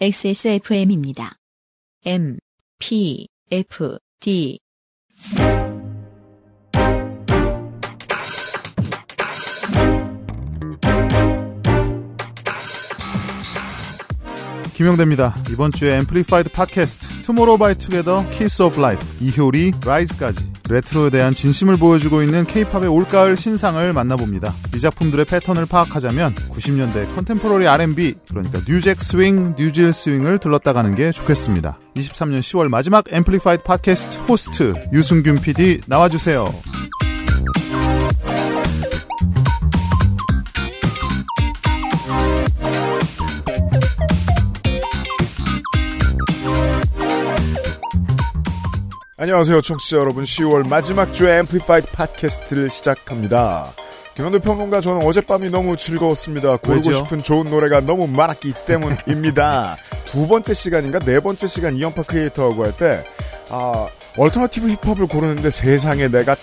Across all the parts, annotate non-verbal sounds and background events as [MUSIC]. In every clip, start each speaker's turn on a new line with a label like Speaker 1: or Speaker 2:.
Speaker 1: XSFM입니다. M, P, F, D.
Speaker 2: 김영대입니다. 이번 주에 Amplified 팟캐스트 투모로우 바이 투게더 키스 오브 라이프 이효리 라이즈까지 레트로에 대한 진심을 보여주고 있는 케이팝의 올가을 신상을 만나봅니다. 이 작품들의 패턴을 파악하자면 90년대 contemporary R&B 그러니까 New Jack Swing, New Jill Swing을 들렀다 가는 게 좋겠습니다. 23년 10월 마지막 Amplified 팟캐스트 호스트 유승균 PD 나와주세요.
Speaker 3: 안녕하세요, 청취자 여러분. 10월 마지막 주의 Amplified 팟캐스트를 시작합니다. 김영대 평론가 저는 어젯밤이 너무 즐거웠습니다. 고르고
Speaker 2: 왜죠?
Speaker 3: 싶은 좋은 노래가 너무 많았기 때문입니다. [LAUGHS] 두 번째 시간인가 네 번째 시간 이연파 크리에이터하고 할 때, 아, alternative 힙합을 고르는데 세상에 내가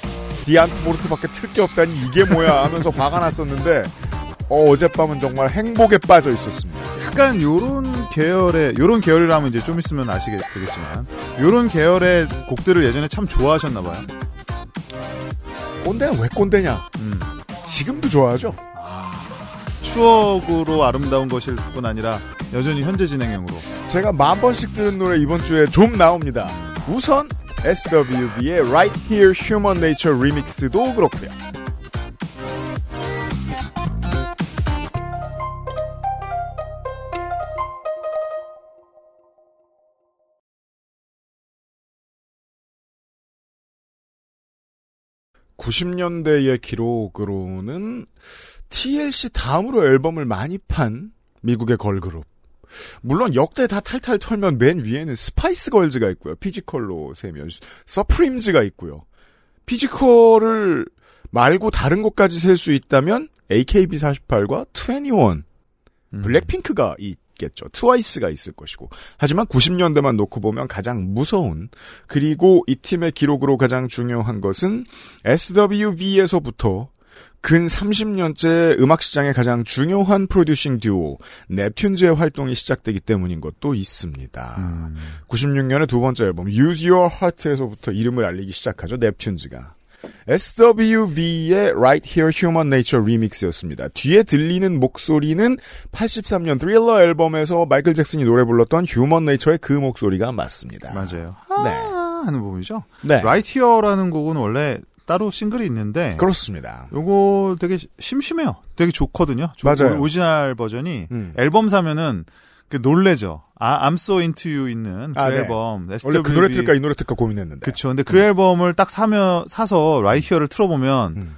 Speaker 3: Die Antwoord밖에 틀 게 없다니 이게 뭐야 하면서 [LAUGHS] 화가 났었는데, 어, 어젯밤은 정말 행복에 빠져 있었습니다.
Speaker 2: 약간 요런 계열의 요런 계열이라면 이제 좀 있으면 아시게 되겠지만 요런 계열의 곡들을 예전에 참 좋아하셨나 봐요.
Speaker 3: 꼰대는 왜 꼰대냐?
Speaker 2: 음.
Speaker 3: 지금도 좋아하죠?
Speaker 2: 추억으로 아름다운 것일 뿐 아니라 여전히 현재 진행형으로
Speaker 3: 제가 만 번씩 들은 노래 이번 주에 좀 나옵니다. 우선 SWB의 Right Here Human Nature 리믹스도 그렇고요. (90년대의) 기록으로는 TLC 다음으로 앨범을 많이 판 미국의 걸그룹 물론 역대 다 탈탈 털면 맨 위에는 스파이스 걸즈가 있고요. physical로 세면 서프림즈가 있고요. physical을 말고 다른 것까지 셀 수 있다면 AKB48과 2NE1,
Speaker 2: 음.
Speaker 3: 블랙핑크가 있겠죠. 트와이스가 있을 것이고. 하지만 90년대만 놓고 보면 가장 무서운 그리고 이 팀의 기록으로 가장 중요한 것은 SWV에서부터 근 30년째 음악 시장의 가장 중요한 프로듀싱 듀오 넵튠즈의 활동이 시작되기 때문인 것도 있습니다.
Speaker 2: 음.
Speaker 3: 96년의 두 번째 앨범 Use Your Heart에서부터 이름을 알리기 시작하죠. 넵튠즈가. SWV의 Right Here Human Nature 리믹스였습니다. 뒤에 들리는 목소리는 83년 Thriller 앨범에서 마이클 잭슨이 노래 불렀던 Human Nature의 그 목소리가 맞습니다.
Speaker 2: 맞아요.
Speaker 3: 네.
Speaker 2: 아, 하는 부분이죠.
Speaker 3: 네.
Speaker 2: Right Here라는 곡은 원래 따로 싱글이 있는데
Speaker 3: 그렇습니다.
Speaker 2: 요거 되게 시- 심심해요. 되게 좋거든요. 좋-
Speaker 3: 맞아요.
Speaker 2: 오리지널 버전이
Speaker 3: 음.
Speaker 2: 앨범 사면은 그 놀래죠. 아, I'm So Into You 있는 그
Speaker 3: 아, 네.
Speaker 2: 앨범.
Speaker 3: 원래 그. 노래 틀까 이 노래 틀까 고민했는데.
Speaker 2: 그쵸. 근데 그 앨범을 딱 사면, 사서 라이 히어를 틀어보면,
Speaker 3: 음.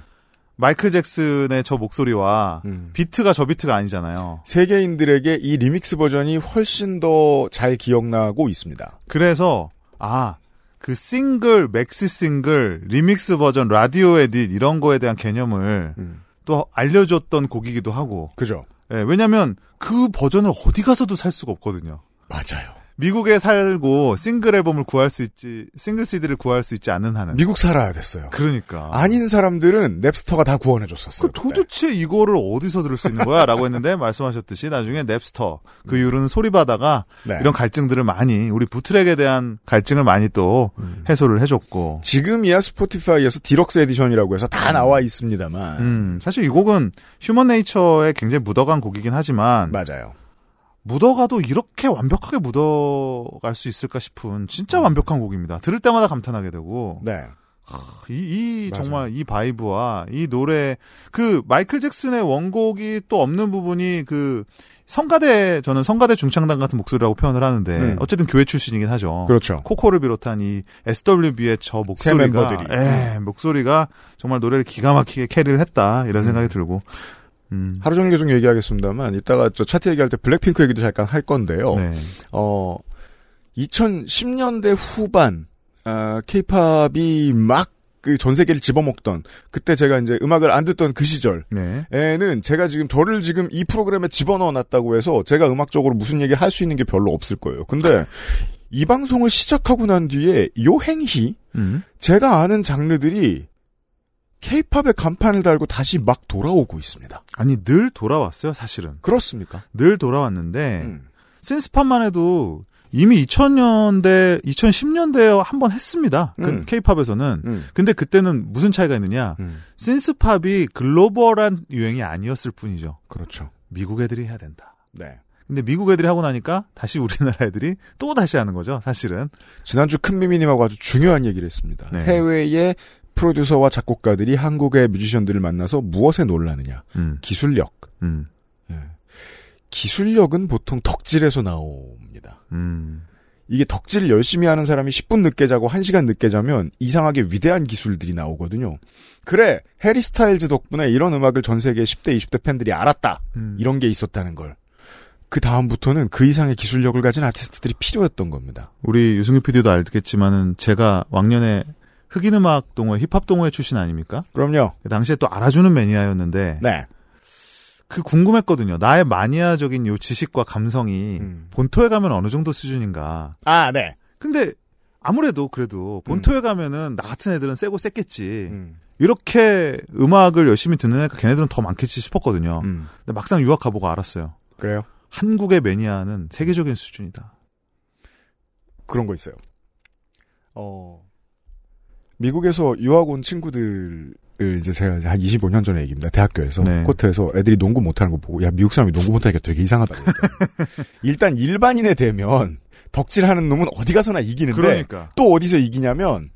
Speaker 2: 마이클 잭슨의 저 목소리와
Speaker 3: 음.
Speaker 2: 비트가 저 비트가 아니잖아요.
Speaker 3: 세계인들에게 이 리믹스 버전이 훨씬 더 잘 기억나고 있습니다.
Speaker 2: 그래서, 아, 그 싱글, maxi 싱글, 리믹스 버전, 라디오 edit 이런 거에 대한 개념을
Speaker 3: 음.
Speaker 2: 또 알려줬던 곡이기도 하고.
Speaker 3: 그죠?
Speaker 2: 예, 왜냐면 그 버전을 어디 가서도 살 수가 없거든요.
Speaker 3: 맞아요.
Speaker 2: 미국에 살고 싱글 앨범을 구할 수 있지, 싱글 CD를 구할 수 있지 않은 한은.
Speaker 3: 미국 살아야 됐어요.
Speaker 2: 그러니까.
Speaker 3: 아닌 사람들은 Napster가 다 구원해 줬었어요.
Speaker 2: 그 도대체 이거를 어디서 들을 수 있는 거야? 라고 했는데 말씀하셨듯이 나중에 Napster 그 이후로는 소리바다가
Speaker 3: 네.
Speaker 2: 이런 갈증들을 많이 우리 bootleg에 대한 갈증을 많이 또
Speaker 3: 음.
Speaker 2: 해소를 해줬고
Speaker 3: 지금이야 Spotify에서 deluxe edition이라고 해서 다 나와 있습니다만.
Speaker 2: 음, 사실 이 곡은 휴먼 네이처에 굉장히 묻어간 곡이긴 하지만
Speaker 3: 맞아요.
Speaker 2: 묻어가도 이렇게 완벽하게 묻어갈 수 있을까 싶은 진짜 완벽한 곡입니다. 들을 때마다 감탄하게 되고
Speaker 3: 네.
Speaker 2: 이, 이. 정말 이 vibe와 이 노래 그 마이클 잭슨의 원곡이 또 없는 부분이 그 성가대 저는 성가대 중창단 같은 목소리라고 표현을 하는데
Speaker 3: 음.
Speaker 2: 어쨌든 교회 출신이긴 하죠.
Speaker 3: 그렇죠.
Speaker 2: 코코를 비롯한 이 SWB의 저 목소리가
Speaker 3: 멤버들이.
Speaker 2: 예, 목소리가 정말 노래를 기가 막히게 캐리를 했다 이런 생각이 들고 음.
Speaker 3: 하루 종일 계속 얘기하겠습니다만 이따가 저 차트 얘기할 때 블랙핑크 얘기도 잠깐 할 건데요.
Speaker 2: 네.
Speaker 3: 어 2010년대 후반 아, 케이팝이 막 그 전 세계를 집어먹던 그때 제가 이제 음악을 안 듣던 그 시절
Speaker 2: 네.
Speaker 3: 에는 제가 지금 저를 지금 이 프로그램에 집어넣어 놨다고 해서 제가 음악적으로 무슨 얘기 할 수 있는 게 별로 없을 거예요. 근데 이 방송을 시작하고 난 뒤에 요 행희
Speaker 2: 음.
Speaker 3: 제가 아는 장르들이 케이팝의 간판을 달고 다시 막 돌아오고 있습니다.
Speaker 2: 아니 늘 돌아왔어요, 사실은.
Speaker 3: 그렇습니까?
Speaker 2: 늘 돌아왔는데
Speaker 3: 음.
Speaker 2: 센스팝만 해도 이미 2000년대, 2010년대에 한 번 했습니다. 그
Speaker 3: 음.
Speaker 2: 케이팝에서는.
Speaker 3: 음.
Speaker 2: 근데 그때는 무슨 차이가 있느냐?
Speaker 3: 음.
Speaker 2: 센스팝이 글로벌한 유행이 아니었을 뿐이죠.
Speaker 3: 그렇죠.
Speaker 2: 미국 애들이 해야 된다.
Speaker 3: 네.
Speaker 2: 근데 미국 애들이 하고 나니까 다시 우리나라 애들이 또 다시 하는 거죠, 사실은.
Speaker 3: 지난주 큰 미미님하고 아주 중요한 얘기를 했습니다.
Speaker 2: 네.
Speaker 3: 해외의 프로듀서와 작곡가들이 한국의 뮤지션들을 만나서 무엇에 놀라느냐.
Speaker 2: 음,
Speaker 3: 기술력.
Speaker 2: 음,
Speaker 3: 예. 기술력은 보통 덕질에서 나옵니다.
Speaker 2: 음.
Speaker 3: 이게 덕질 열심히 하는 사람이 10분 늦게 자고 1시간 늦게 자면 이상하게 위대한 기술들이 나오거든요. 그래, 해리 스타일즈 덕분에 이런 음악을 전 세계 10대, 20대 팬들이 알았다.
Speaker 2: 음.
Speaker 3: 이런 게 있었다는 걸. 그 다음부터는 그 이상의 기술력을 가진 아티스트들이 필요했던 겁니다.
Speaker 2: 우리 유승규 PD도 알겠지만은 제가 왕년에 흑인 음악 동호회, 힙합 동호회 출신 아닙니까?
Speaker 3: 그럼요.
Speaker 2: 그 당시에 또 알아주는 매니아였는데
Speaker 3: 네.
Speaker 2: 그 궁금했거든요. 나의 마니아적인 요 지식과 감성이
Speaker 3: 음.
Speaker 2: 본토에 가면 어느 정도 수준인가.
Speaker 3: 아, 네.
Speaker 2: 근데 아무래도 그래도 본토에 가면은 나 같은 애들은 세고 셌겠지.
Speaker 3: 음.
Speaker 2: 이렇게 음악을 열심히 듣는 애가 걔네들은 더 많겠지 싶었거든요.
Speaker 3: 음.
Speaker 2: 근데 막상 유학 가보고 알았어요.
Speaker 3: 그래요?
Speaker 2: 한국의 매니아는 세계적인 수준이다.
Speaker 3: 그런 거 있어요. 어, 미국에서 유학 온 친구들을 이제 제가 한 25년 전의 얘기입니다. 대학교에서
Speaker 2: 네.
Speaker 3: 코트에서 애들이 농구 못하는 거 보고 야 미국 사람이 농구 못하니까 되게 이상하다. [LAUGHS] 일단 일반인에 대면 덕질하는 놈은 어디 가서나 이기는데
Speaker 2: 그러니까.
Speaker 3: 또 어디서 이기냐면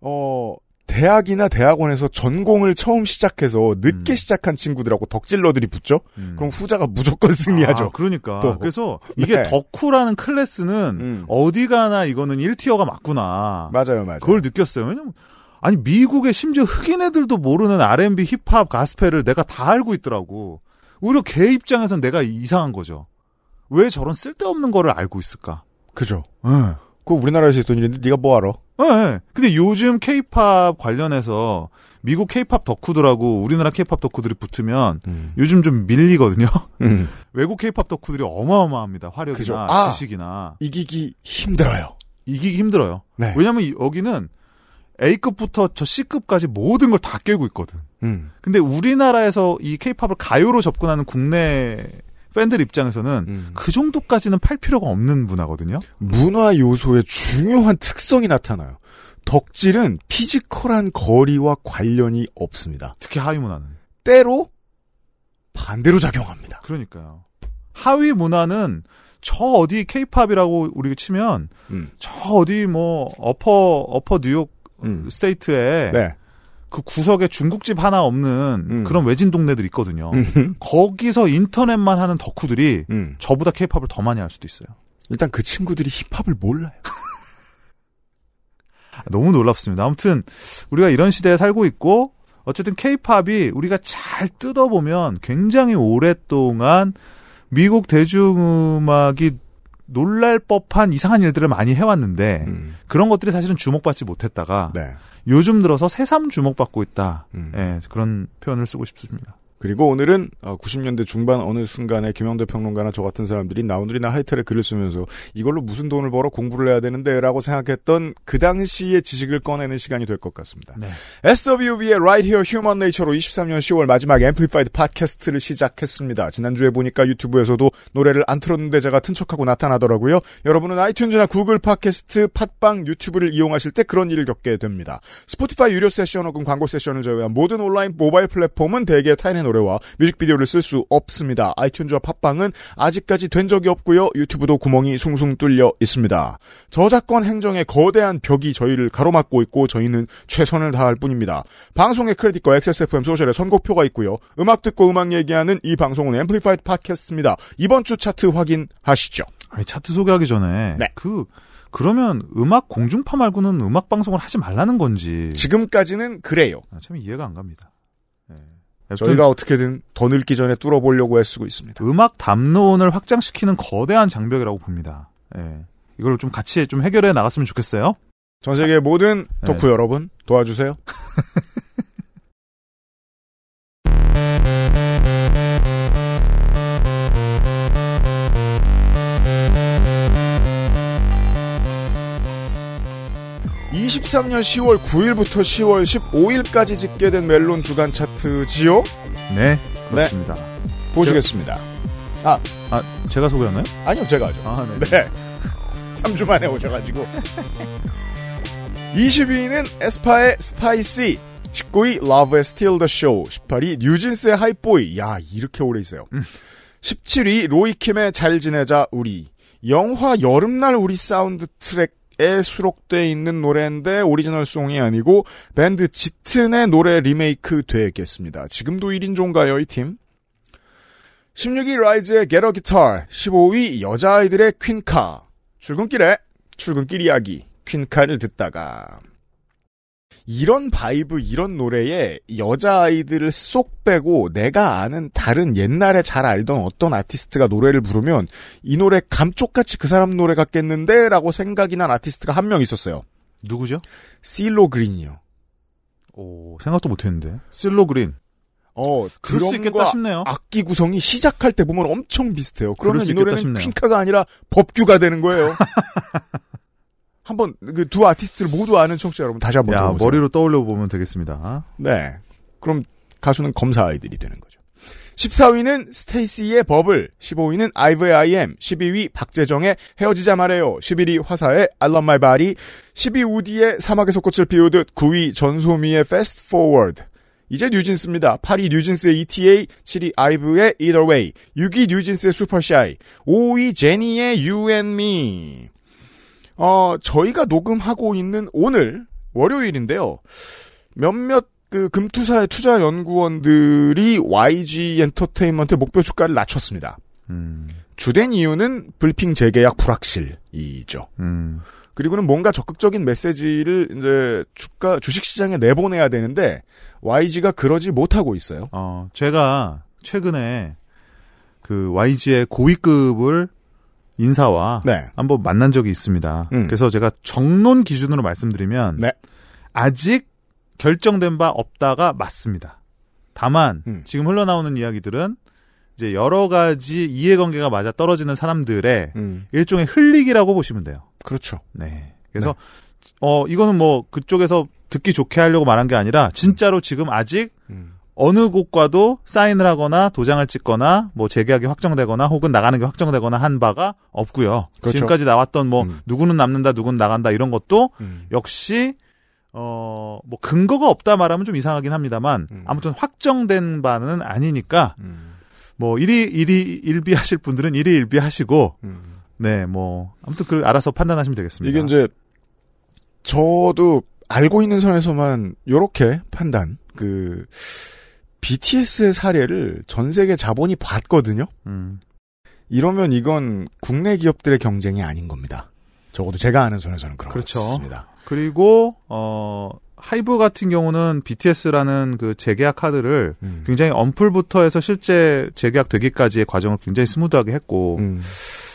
Speaker 3: 어 대학이나 대학원에서 전공을 처음 시작해서 늦게
Speaker 2: 음.
Speaker 3: 시작한 친구들하고 덕질러들이 붙죠.
Speaker 2: 음.
Speaker 3: 그럼 후자가 무조건 승리하죠.
Speaker 2: 아, 그러니까.
Speaker 3: 또.
Speaker 2: 그래서 이게
Speaker 3: 네.
Speaker 2: 덕후라는 클래스는
Speaker 3: 음.
Speaker 2: 어디 가나 이거는 1 tier가 맞구나.
Speaker 3: 맞아요, 맞아요.
Speaker 2: 그걸 느꼈어요. 왜냐면 아니 미국에 심지어 흑인 애들도 모르는 R&B, 힙합, 가스펠을 내가 다 알고 있더라고. 오히려 걔 입장에선 내가 이상한 거죠. 왜 저런 쓸데없는 거를 알고 있을까?
Speaker 3: 그죠.
Speaker 2: 예.
Speaker 3: 그거 우리나라에서 있던 일인데 네가 뭐 알아?
Speaker 2: 예. 근데 요즘 케이팝 관련해서 미국 케이팝 덕후들하고 우리나라 케이팝 덕후들이 붙으면
Speaker 3: 음.
Speaker 2: 요즘 좀 밀리거든요.
Speaker 3: 음. [LAUGHS]
Speaker 2: 외국 케이팝 덕후들이 어마어마합니다. 화력이나.
Speaker 3: 아.
Speaker 2: 지식이나
Speaker 3: 이기기 힘들어요.
Speaker 2: 이기기 힘들어요.
Speaker 3: 네.
Speaker 2: 왜냐면 이- 여기는 A급부터 저 C급까지 모든 걸다 꿰고 있거든.
Speaker 3: 음.
Speaker 2: 근데 우리나라에서 이 케이팝을 가요로 접근하는 국내 팬들 입장에서는
Speaker 3: 음.
Speaker 2: 그 정도까지는 팔 필요가 없는 문화거든요.
Speaker 3: 문화 요소의 중요한 특성이 나타나요. 덕질은 피지컬한 거리와 관련이 없습니다.
Speaker 2: 특히 하위 문화는.
Speaker 3: 때로 반대로 작용합니다.
Speaker 2: 그러니까요. 하위 문화는 저 어디 케이팝이라고 우리가 치면
Speaker 3: 음.
Speaker 2: 저 어디 뭐 upper upper New York
Speaker 3: 음.
Speaker 2: State에
Speaker 3: 네.
Speaker 2: 그 구석에 중국집 하나 없는
Speaker 3: 음.
Speaker 2: 그런 외진 동네들 있거든요.
Speaker 3: 음.
Speaker 2: 거기서 인터넷만 하는 덕후들이
Speaker 3: 음.
Speaker 2: 저보다 케이팝을 더 많이 알 수도 있어요.
Speaker 3: 일단 그 친구들이 힙합을 몰라요. [LAUGHS]
Speaker 2: 너무 놀랍습니다. 아무튼 우리가 이런 시대에 살고 있고 어쨌든 케이팝이 우리가 잘 뜯어보면 굉장히 오랫동안 미국 대중음악이 놀랄 법한 이상한 일들을 많이 해왔는데
Speaker 3: 음.
Speaker 2: 그런 것들이 사실은 주목받지 못했다가
Speaker 3: 네.
Speaker 2: 요즘 들어서 새삼 주목받고 있다.
Speaker 3: 음.
Speaker 2: 예, 그런 표현을 쓰고 싶습니다.
Speaker 3: 그리고 오늘은 90년대 중반 어느 순간에 김영대 평론가나 저 같은 사람들이 나오늘이나 하이텔에 글을 쓰면서 이걸로 무슨 돈을 벌어 공부를 해야 되는데라고 생각했던 그 당시의 지식을 꺼내는 시간이 될 것 같습니다.
Speaker 2: 네.
Speaker 3: SWV의 Right Here Human Nature로 23년 10월 마지막 Amplified 팟캐스트를 시작했습니다. 지난주에 보니까 유튜브에서도 노래를 안 틀었는데 제가 튼 척하고 나타나더라고요. 여러분은 iTunes나 구글 팟캐스트, 팟빵, 유튜브를 이용하실 때 그런 일을 겪게 됩니다. Spotify 유료 세션 혹은 광고 세션을 제외한 모든 온라인 모바일 플랫폼은 대개 타인의 노래 와 뮤직비디오를 쓸 수 없습니다. iTunes와 팟빵은 아직까지 된 적이 없고요. 유튜브도 구멍이 숭숭 뚫려 있습니다. 저작권 행정의 거대한 벽이 저희를 가로막고 있고 저희는 최선을 다할 뿐입니다. 방송의 크레딧과 XSFM social에 선곡표가 있고요. 음악 듣고 음악 얘기하는 이 방송은 Amplified 팟캐스트입니다. 이번 주 차트 확인하시죠.
Speaker 2: 아니, 차트 소개하기 전에
Speaker 3: 네.
Speaker 2: 그 그러면 음악 공중파 말고는 음악 방송을 하지 말라는 건지
Speaker 3: 지금까지는 그래요.
Speaker 2: 아, 참 이해가 안 갑니다. 예.
Speaker 3: 저희가 어떻게든 더 늙기 전에 뚫어보려고 애쓰고 있습니다.
Speaker 2: 음악 담론을 확장시키는 거대한 장벽이라고 봅니다. 예. 이걸 좀 같이 좀 해결해 나갔으면 좋겠어요.
Speaker 3: 전 세계 모든
Speaker 2: 네.
Speaker 3: 덕후 여러분 도와주세요. [LAUGHS] (23년 10월 9일부터 10월 15일까지 집계된 멜론 주간 차트지요
Speaker 2: 네, 그렇습니다.
Speaker 3: 보시겠습니다
Speaker 2: 아, 제가 소개하나요?
Speaker 3: 아니요, 제가 하죠.
Speaker 2: 아, 네.
Speaker 3: 네. [LAUGHS] 3주 만에 오셔가지고. 22위는 에스파의 Spicy. 19위 Lauv의 Steal the Show. 18위 뉴진스의 Hype Boy. 야 이렇게 오래 있어요. 17위 로이킴의 잘 지내자 우리. 영화 여름날 우리 사운드 트랙 에 수록돼 있는 노래인데 오리지널 song이 아니고 밴드 짙은의 노래 리메이크 되겠습니다. 지금도 1인조인가요 이 팀? 16위 라이즈의 Get A Guitar. 15위 여자아이들의 퀸카. 출근길에 출근길 이야기. 퀸카를 듣다가 이런 vibe, 이런 노래에 여자아이들을 쏙 빼고 내가 아는 다른 옛날에 잘 알던 어떤 아티스트가 노래를 부르면 이 노래 감쪽같이 그 사람 노래 같겠는데? 라고 생각이 난 아티스트가 한 명 있었어요.
Speaker 2: 누구죠?
Speaker 3: CeeLo Green이요.
Speaker 2: 오, 생각도 못했는데. CeeLo Green.
Speaker 3: 어,
Speaker 2: 그럴 수 있겠다 싶네요.
Speaker 3: 악기 구성이 시작할 때 보면 엄청 비슷해요. 그러면 수이 노래는
Speaker 2: 싶네요.
Speaker 3: 퀸카가 아니라 법규가 되는 거예요. [LAUGHS] 한번 그 두 아티스트를 모두 아는 청취자 여러분 다시 한번
Speaker 2: 야,
Speaker 3: 들어보세요.
Speaker 2: 머리로 떠올려 보면 되겠습니다.
Speaker 3: 네. 그럼 가수는 검사 아이들이 되는 거죠. 14위는 스테이시의 버블, 15위는 아이브의 IM, 12위 박재정의 헤어지자 말해요, 11위 화사의 I Love My Body, 10위 우디의 사막에서 꽃을 피우듯, 9위 전소미의 Fast Forward, 이제 뉴진스입니다. 8위 뉴진스의 ETA, 7위 아이브의 Either Way, 6위 뉴진스의 Supershy, 5위 제니의 You and Me. 어, 저희가 녹음하고 있는 오늘 월요일인데요. 몇몇 그 금투사의 투자 연구원들이 YG 엔터테인먼트 목표 주가를 낮췄습니다.
Speaker 2: 음,
Speaker 3: 주된 이유는 불핑 재계약 불확실이죠.
Speaker 2: 음.
Speaker 3: 그리고는 뭔가 적극적인 메시지를 이제 주가 주식 시장에 내보내야 되는데 YG가 그러지 못하고 있어요.
Speaker 2: 어, 제가 최근에 그 YG의 고위급을 인사와
Speaker 3: 네.
Speaker 2: 한번 만난 적이 있습니다.
Speaker 3: 음.
Speaker 2: 그래서 제가 정론 기준으로 말씀드리면
Speaker 3: 네.
Speaker 2: 아직 결정된 바 없다가 맞습니다. 다만
Speaker 3: 음.
Speaker 2: 지금 흘러나오는 이야기들은 이제 여러 가지 이해관계가 맞아 떨어지는 사람들의
Speaker 3: 음.
Speaker 2: 일종의 흘리기라고 보시면 돼요.
Speaker 3: 그렇죠.
Speaker 2: 네. 그래서 어 이거는 뭐 그쪽에서 듣기 좋게 하려고 말한 게 아니라 진짜로 지금 아직
Speaker 3: 음.
Speaker 2: 어느 곳과도 사인을 하거나 도장을 찍거나 뭐 재계약이 확정되거나 혹은 나가는 게 확정되거나 한 바가 없고요.
Speaker 3: 그렇죠.
Speaker 2: 지금까지 나왔던 뭐
Speaker 3: 음.
Speaker 2: 누구는 남는다, 누구는 나간다 이런 것도
Speaker 3: 음.
Speaker 2: 역시 어 뭐 근거가 없다 말하면 좀 이상하긴 합니다만
Speaker 3: 음.
Speaker 2: 아무튼 확정된 바는 아니니까
Speaker 3: 음.
Speaker 2: 뭐 일이 일이 일비하실 분들은 일이 일비하시고
Speaker 3: 음.
Speaker 2: 네뭐 아무튼 그 알아서 판단하시면 되겠습니다.
Speaker 3: 이게 이제 저도 알고 있는 선에서만 요렇게 판단 그 BTS의 사례를 전 세계 자본이 봤거든요.
Speaker 2: 음.
Speaker 3: 이러면 이건 국내 기업들의 경쟁이 아닌 겁니다. 적어도 제가 아는 선에서는
Speaker 2: 그렇죠.
Speaker 3: 그렇습니다.
Speaker 2: 그리고 어 하이브 같은 경우는 BTS라는 그 재계약 카드를
Speaker 3: 음.
Speaker 2: 굉장히 언플부터 해서 실제 재계약 되기까지의 과정을 굉장히 스무드하게 했고
Speaker 3: 음.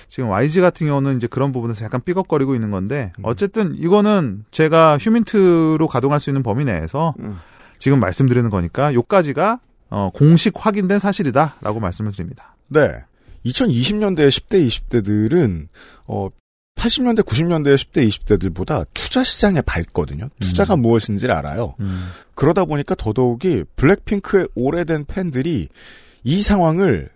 Speaker 2: 지금 YG 같은 경우는 이제 그런 부분에서 약간 삐걱거리고 있는 건데
Speaker 3: 음.
Speaker 2: 어쨌든 이거는 제가 휴민트로 가동할 수 있는 범위 내에서
Speaker 3: 음.
Speaker 2: 지금 말씀드리는 거니까 요까지가 어, 공식 확인된 사실이다라고 말씀을 드립니다.
Speaker 3: 네. 2020년대 10대, 20대들은, 어, 80년대, 90년대 10대, 20대들보다 투자 시장에 밝거든요. 투자가
Speaker 2: 음.
Speaker 3: 무엇인지를 알아요. 그러다 보니까 더더욱이 블랙핑크의 오래된 팬들이 이 상황을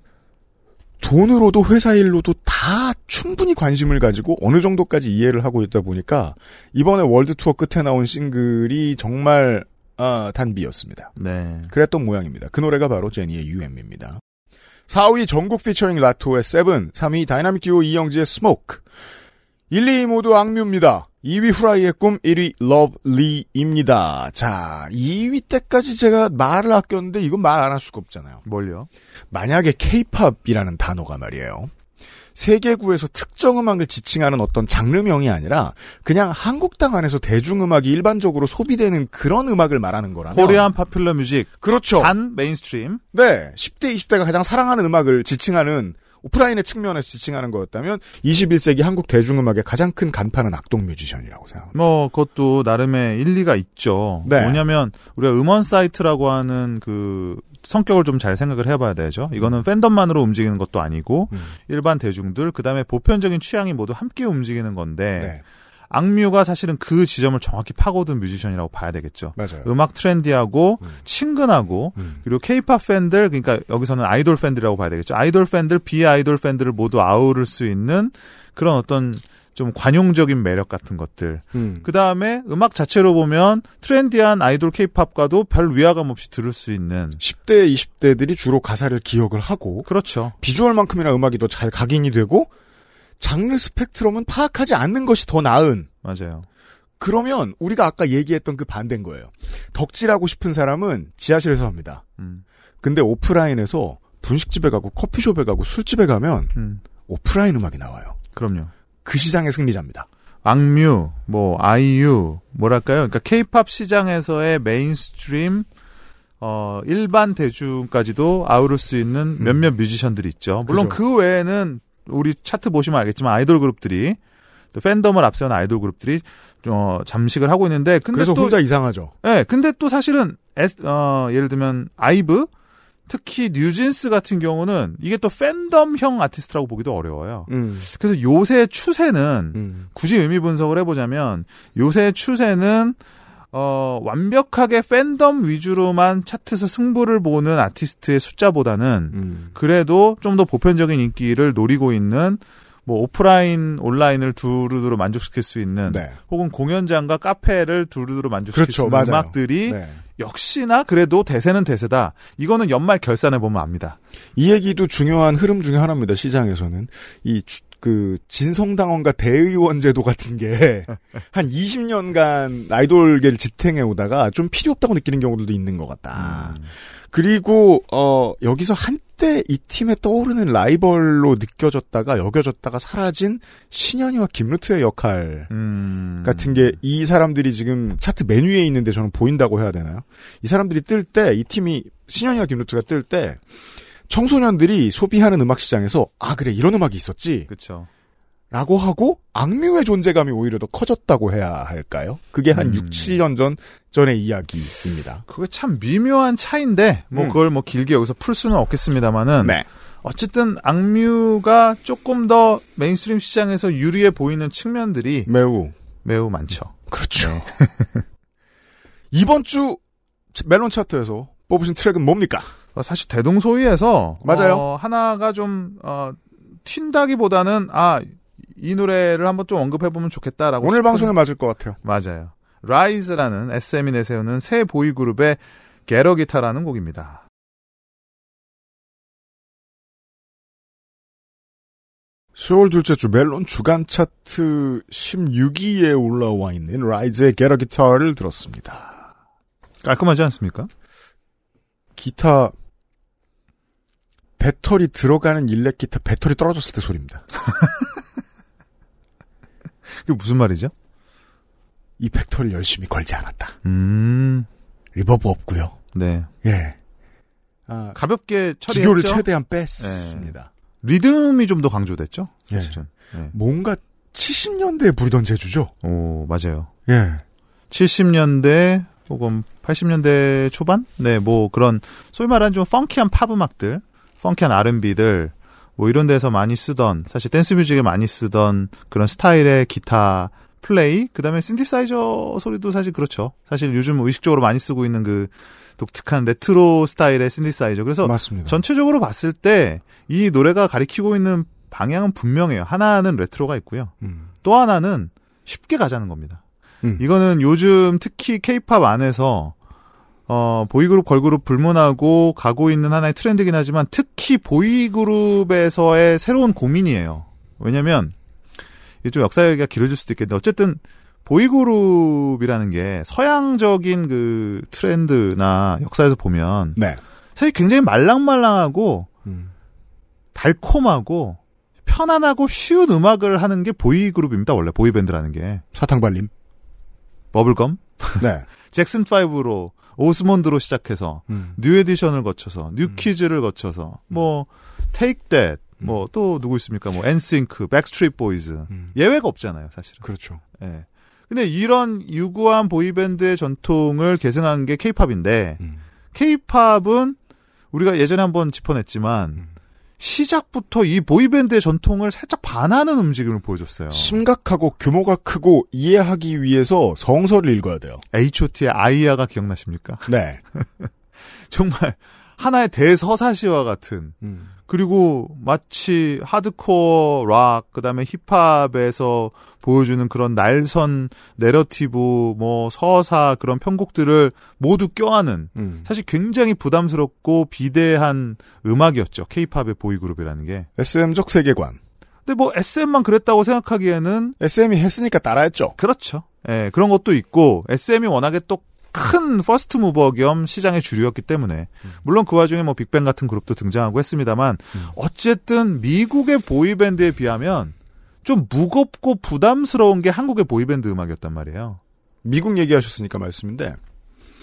Speaker 3: 돈으로도 회사 일로도 다 충분히 관심을 가지고 어느 정도까지 이해를 하고 있다 보니까 이번에 world 투어 끝에 나온 싱글이 정말 아, 단비였습니다.
Speaker 2: 네.
Speaker 3: 그랬던 모양입니다. 그 노래가 바로 제니의 UM입니다. 4위 정국 featuring Latto의 Seven, 3위 다이나믹 듀오 이영지의 Smoke. 1, 2위 모두 악뮤입니다. 2위 후라이의 꿈, 1위 Love Lee입니다. 자, 2위 때까지 제가 말을 아꼈는데 이건 말 안 할 수가 없잖아요.
Speaker 2: 뭘요?
Speaker 3: 만약에 케이팝이라는 단어가 말이에요. 세계구에서 특정 음악을 지칭하는 어떤 장르명이 아니라 그냥 한국 땅 안에서 대중음악이 일반적으로 소비되는 그런 음악을 말하는 거라면
Speaker 2: Korean popular music
Speaker 3: 그렇죠.
Speaker 2: 단 mainstream.
Speaker 3: 네. 10대, 20대가 가장 사랑하는 음악을 지칭하는 오프라인의 측면에서 지칭하는 거였다면 21세기 한국 대중음악의 가장 큰 간판은 악동 뮤지션이라고 생각합니다.
Speaker 2: 뭐 그것도 나름의 일리가 있죠.
Speaker 3: 네.
Speaker 2: 뭐냐면 우리가 음원 사이트라고 하는 그 성격을 좀 잘 생각을 해봐야 되죠. 이거는 팬덤만으로 움직이는 것도 아니고
Speaker 3: 음.
Speaker 2: 일반 대중들 그다음에 보편적인 취향이 모두 함께 움직이는 건데
Speaker 3: 네.
Speaker 2: 악뮤가 사실은 그 지점을 정확히 파고든 뮤지션이라고 봐야 되겠죠.
Speaker 3: 맞아요.
Speaker 2: 음악 trendy하고
Speaker 3: 음.
Speaker 2: 친근하고
Speaker 3: 음.
Speaker 2: 그리고 케이팝 팬들 그러니까 여기서는 아이돌 팬들이라고 봐야 되겠죠. 아이돌 팬들 비아이돌 팬들을 모두 아우를 수 있는 그런 어떤 좀 관용적인 매력 같은 것들.
Speaker 3: 음.
Speaker 2: 그 다음에 음악 자체로 보면 trendy한 아이돌 케이팝과도 별 위화감 없이 들을 수 있는
Speaker 3: 10대, 20대들이 주로 가사를 기억을 하고
Speaker 2: 그렇죠.
Speaker 3: 비주얼만큼이나 음악이 더 잘 각인이 되고 장르 스펙트럼은 파악하지 않는 것이 더 나은
Speaker 2: 맞아요.
Speaker 3: 그러면 우리가 아까 얘기했던 그 반대인 거예요. 덕질하고 싶은 사람은 지하실에서 합니다.
Speaker 2: 음.
Speaker 3: 근데 오프라인에서 분식집에 가고 커피숍에 가고 술집에 가면
Speaker 2: 음.
Speaker 3: 오프라인 음악이 나와요.
Speaker 2: 그럼요.
Speaker 3: 그 시장의 승리자입니다.
Speaker 2: 악뮤, 뭐 아이유, 뭐랄까요? 그러니까 케이팝 시장에서의 mainstream 어 일반 대중까지도 아우를 수 있는 몇몇 뮤지션들이 있죠. 물론
Speaker 3: 음. 그죠.
Speaker 2: 그 외에는 우리 차트 보시면 알겠지만 아이돌 그룹들이 또 팬덤을 앞세운 아이돌 그룹들이 어 잠식을 하고 있는데 근데
Speaker 3: 그래서
Speaker 2: 또
Speaker 3: 혼자 이상하죠.
Speaker 2: 예, 근데 또 사실은 에스, 어, 예를 들면 아이브 특히 뉴진스 같은 경우는 이게 또 팬덤형 아티스트라고 보기도 어려워요.
Speaker 3: 음.
Speaker 2: 그래서 요새 추세는
Speaker 3: 음.
Speaker 2: 굳이 의미 분석을 해보자면 요새 추세는 어, 완벽하게 팬덤 위주로만 차트에서 승부를 보는 아티스트의 숫자보다는
Speaker 3: 음.
Speaker 2: 그래도 좀 더 보편적인 인기를 노리고 있는 뭐 오프라인 온라인을 두루두루 만족시킬 수 있는
Speaker 3: 네.
Speaker 2: 혹은 공연장과 카페를 두루두루 만족시킬
Speaker 3: 그렇죠.
Speaker 2: 수 있는
Speaker 3: 맞아요.
Speaker 2: 음악들이
Speaker 3: 네.
Speaker 2: 역시나 그래도 대세는 대세다. 이거는 연말 결산해 보면 압니다.
Speaker 3: 이 얘기도 중요한 흐름 중에 하나입니다. 시장에서는 이 그 진성당원과 대의원 제도 같은 게 [LAUGHS] 한 20년간 아이돌계를 지탱해 오다가 좀 필요 없다고 느끼는 경우들도 있는 것 같다.
Speaker 2: 음.
Speaker 3: 그리고 어 여기서 한때 이 팀에 떠오르는 라이벌로 느껴졌다가 여겨졌다가 사라진 신현이와 김루트의 역할
Speaker 2: 음.
Speaker 3: 같은 게 이 사람들이 지금 차트 맨 위에 있는데 저는 보인다고 해야 되나요? 이 사람들이 뜰 때 이 팀이 신현이와 김루트가 뜰때 청소년들이 소비하는 음악 시장에서 아 그래 이런 음악이 있었지
Speaker 2: 그렇죠.
Speaker 3: 라고 하고 악뮤의 존재감이 오히려 더 커졌다고 해야 할까요? 그게 한
Speaker 2: 음.
Speaker 3: 6, 7년 전 전의 이야기입니다.
Speaker 2: 그게 참 미묘한 차이인데 뭐
Speaker 3: 음.
Speaker 2: 그걸 뭐 길게 여기서 풀 수는 없겠습니다만은
Speaker 3: 네.
Speaker 2: 어쨌든 악뮤가 조금 더 mainstream 시장에서 유리해 보이는 측면들이
Speaker 3: 매우
Speaker 2: 매우 많죠.
Speaker 3: 그렇죠.
Speaker 2: 네. [LAUGHS]
Speaker 3: 이번 주 멜론 차트에서 뽑으신 트랙은 뭡니까?
Speaker 2: 어, 사실 대동소이해서
Speaker 3: 맞아요.
Speaker 2: 어, 하나가 좀 어, 튄다기보다는 아 이 노래를 한번 좀 언급해 보면 좋겠다라고
Speaker 3: 오늘
Speaker 2: 싶은-
Speaker 3: 방송에 맞을 것 같아요.
Speaker 2: 맞아요. 라이즈라는 SM이 내세우는 새 보이 그룹의 Get A Guitar라는 곡입니다.
Speaker 3: 시월 둘째 주 멜론 주간 차트 16위에 올라와 있는 라이즈의 Get A Guitar를 들었습니다.
Speaker 2: 깔끔하지 않습니까?
Speaker 3: 기타 배터리 들어가는 일렉 기타 배터리 떨어졌을 때 소리입니다. [LAUGHS]
Speaker 2: 그게 무슨 말이죠?
Speaker 3: 이 배터리 열심히 걸지 않았다.
Speaker 2: 음,
Speaker 3: reverb 없고요.
Speaker 2: 네.
Speaker 3: 예. 아,
Speaker 2: 가볍게 처리했죠.
Speaker 3: 기교를 최대한 뺐습니다.
Speaker 2: 리듬이 좀 더 강조됐죠.
Speaker 3: 예.
Speaker 2: 사실은. 네.
Speaker 3: 뭔가 70년대에 부리던 재주죠.
Speaker 2: 오, 맞아요.
Speaker 3: 예.
Speaker 2: 70년대 혹은 80년대 초반? 네, 뭐 그런 소위 말하는 좀 funky한 팝 음악들, 펑키한 R&B들 뭐 이런 데서 많이 쓰던 사실 댄스 뮤직에 많이 쓰던 그런 스타일의 기타 플레이, 그다음에 신디사이저 소리도 사실 그렇죠. 사실 요즘 의식적으로 많이 쓰고 있는 그 독특한 레트로 스타일의 신디사이저. 그래서
Speaker 3: 맞습니다.
Speaker 2: 전체적으로 봤을 때 이 노래가 가리키고 있는 방향은 분명해요. 하나는 레트로가 있고요.
Speaker 3: 음.
Speaker 2: 또 하나는 쉽게 가자는 겁니다.
Speaker 3: 음.
Speaker 2: 이거는 요즘 특히 케이팝 안에서 어, 보이그룹, 걸그룹 불문하고 가고 있는 하나의 트렌드긴 하지만 특히 보이그룹에서의 새로운 고민이에요. 왜냐면 이게 좀 역사 얘기가 길어질 수도 있겠는데 어쨌든 보이그룹이라는 게 서양적인 그 트렌드나 역사에서 보면
Speaker 3: 네.
Speaker 2: 사실 굉장히 말랑말랑하고
Speaker 3: 음.
Speaker 2: 달콤하고 편안하고 쉬운 음악을 하는 게 보이그룹입니다. 원래 보이밴드라는 게.
Speaker 3: 사탕발림.
Speaker 2: bubblegum,
Speaker 3: 네. [LAUGHS]
Speaker 2: Jackson 5로 Osmond로 시작해서
Speaker 3: 음.
Speaker 2: New Edition을 거쳐서 New Kids를 거쳐서 뭐 Take That, 뭐 또 누구 있습니까? 뭐 NSYNC, Backstreet Boys.
Speaker 3: 음.
Speaker 2: 예외가 없잖아요, 사실은.
Speaker 3: 그렇죠.
Speaker 2: 예. 근데 이런 유구한 보이밴드의 전통을 계승한 게 케이팝인데
Speaker 3: 음.
Speaker 2: 케이팝은 우리가 예전에 한번 짚어냈지만
Speaker 3: 음.
Speaker 2: 시작부터 이 보이밴드의 전통을 살짝 반하는 움직임을 보여줬어요.
Speaker 3: 심각하고 규모가 크고 이해하기 위해서 성서를 읽어야 돼요.
Speaker 2: H.O.T의 아이야가 기억나십니까?
Speaker 3: 네. [LAUGHS]
Speaker 2: 정말 하나의 대서사시와 같은
Speaker 3: 음.
Speaker 2: 그리고 마치 하드코어 락 그다음에 힙합에서 보여주는 그런 날선 내러티브 뭐 서사 그런 편곡들을 모두 껴안은
Speaker 3: 음.
Speaker 2: 사실 굉장히 부담스럽고 비대한 음악이었죠. 케이팝의 보이그룹이라는 게.
Speaker 3: SM적 세계관.
Speaker 2: 근데 뭐 SM만 그랬다고 생각하기에는
Speaker 3: SM이 했으니까 따라했죠.
Speaker 2: 그렇죠. 예, 그런 것도 있고 SM이 워낙에 또큰 first mover 겸 시장의 주류였기 때문에 물론 그 와중에 뭐 빅뱅 같은 그룹도 등장하고 했습니다만 어쨌든 미국의 보이 밴드에 비하면 좀 무겁고 부담스러운 게 한국의 보이밴드 음악이었단 말이에요.
Speaker 3: 미국 얘기하셨으니까 말씀인데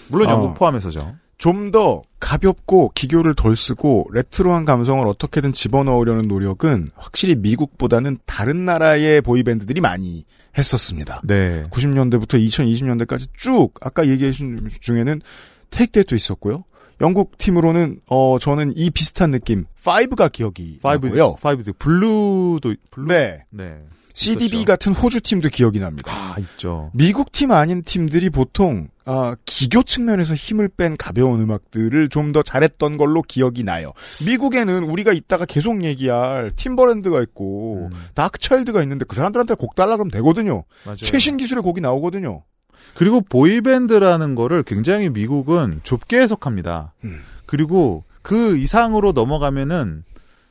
Speaker 2: 물론
Speaker 3: 어.
Speaker 2: 영국 포함해서죠.
Speaker 3: 좀 더 가볍고 기교를 덜 쓰고 레트로한 감성을 어떻게든 집어넣으려는 노력은 확실히 미국보다는 다른 나라의 보이밴드들이 많이 했었습니다.
Speaker 2: 네.
Speaker 3: 90년대부터 2020년대까지 쭉 아까 얘기해 주신 중에는 Take That도 있었고요. 영국 팀으로는 어 저는 이 비슷한 느낌 5가 기억이
Speaker 2: Five
Speaker 3: 나고요.
Speaker 2: Five Blue도 Blue
Speaker 3: 네.
Speaker 2: 네.
Speaker 3: CDB
Speaker 2: 있었죠.
Speaker 3: 같은 호주 팀도 기억이 납니다.
Speaker 2: 아, 있죠.
Speaker 3: 미국 팀 아닌 팀들이 보통 아, 기교 측면에서 힘을 뺀 가벼운 음악들을 좀 더 잘했던 걸로 기억이 나요. 미국에는 우리가 이따가 계속 얘기할 팀버랜드가 있고
Speaker 2: 음.
Speaker 3: 다크차일드가 있는데 그 사람들한테 곡 달라 그러면 되거든요.
Speaker 2: 맞아요.
Speaker 3: 최신 기술의 곡이 나오거든요.
Speaker 2: 그리고 보이밴드라는 거를 굉장히 미국은 좁게 해석합니다.
Speaker 3: 음.
Speaker 2: 그리고 그 이상으로 넘어가면은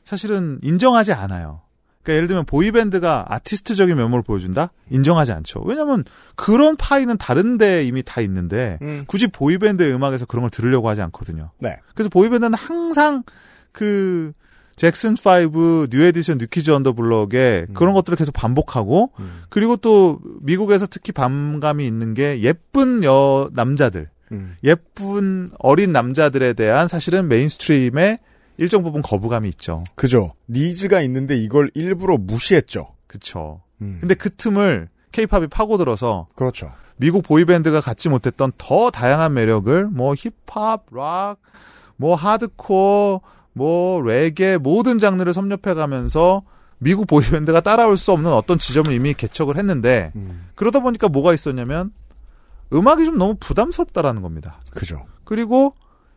Speaker 2: 사실은 인정하지 않아요. 그러니까 예를 들면 보이밴드가 아티스트적인 면모를 보여준다? 인정하지 않죠. 왜냐면 그런 파이는 다른데 이미 다 있는데
Speaker 3: 음.
Speaker 2: 굳이 보이밴드의 음악에서 그런 걸 들으려고 하지 않거든요.
Speaker 3: 네.
Speaker 2: 그래서 보이밴드는 항상 그 Jackson 5, New Edition, New Kids on the Block에
Speaker 3: 음.
Speaker 2: 그런 것들을 계속 반복하고
Speaker 3: 음.
Speaker 2: 그리고 또 미국에서 특히 반감이 있는 게 예쁜 여 남자들,
Speaker 3: 음.
Speaker 2: 예쁜 어린 남자들에 대한 사실은 mainstream의 일정 부분 거부감이 있죠.
Speaker 3: 그죠. 니즈가 있는데 이걸 일부러 무시했죠.
Speaker 2: 그쵸.
Speaker 3: 음.
Speaker 2: 근데 그 틈을 케이팝이 파고들어서
Speaker 3: 그렇죠.
Speaker 2: 미국 보이밴드가 갖지 못했던 더 다양한 매력을 뭐 힙합, 락, 뭐 하드코어, 뭐 레게 모든 장르를 섭렵해 가면서 미국 보이밴드가 따라올 수 없는 어떤 지점을 이미 개척을 했는데
Speaker 3: 음.
Speaker 2: 그러다 보니까 뭐가 있었냐면 음악이 좀 너무 부담스럽다라는 겁니다.
Speaker 3: 그죠.
Speaker 2: 그리고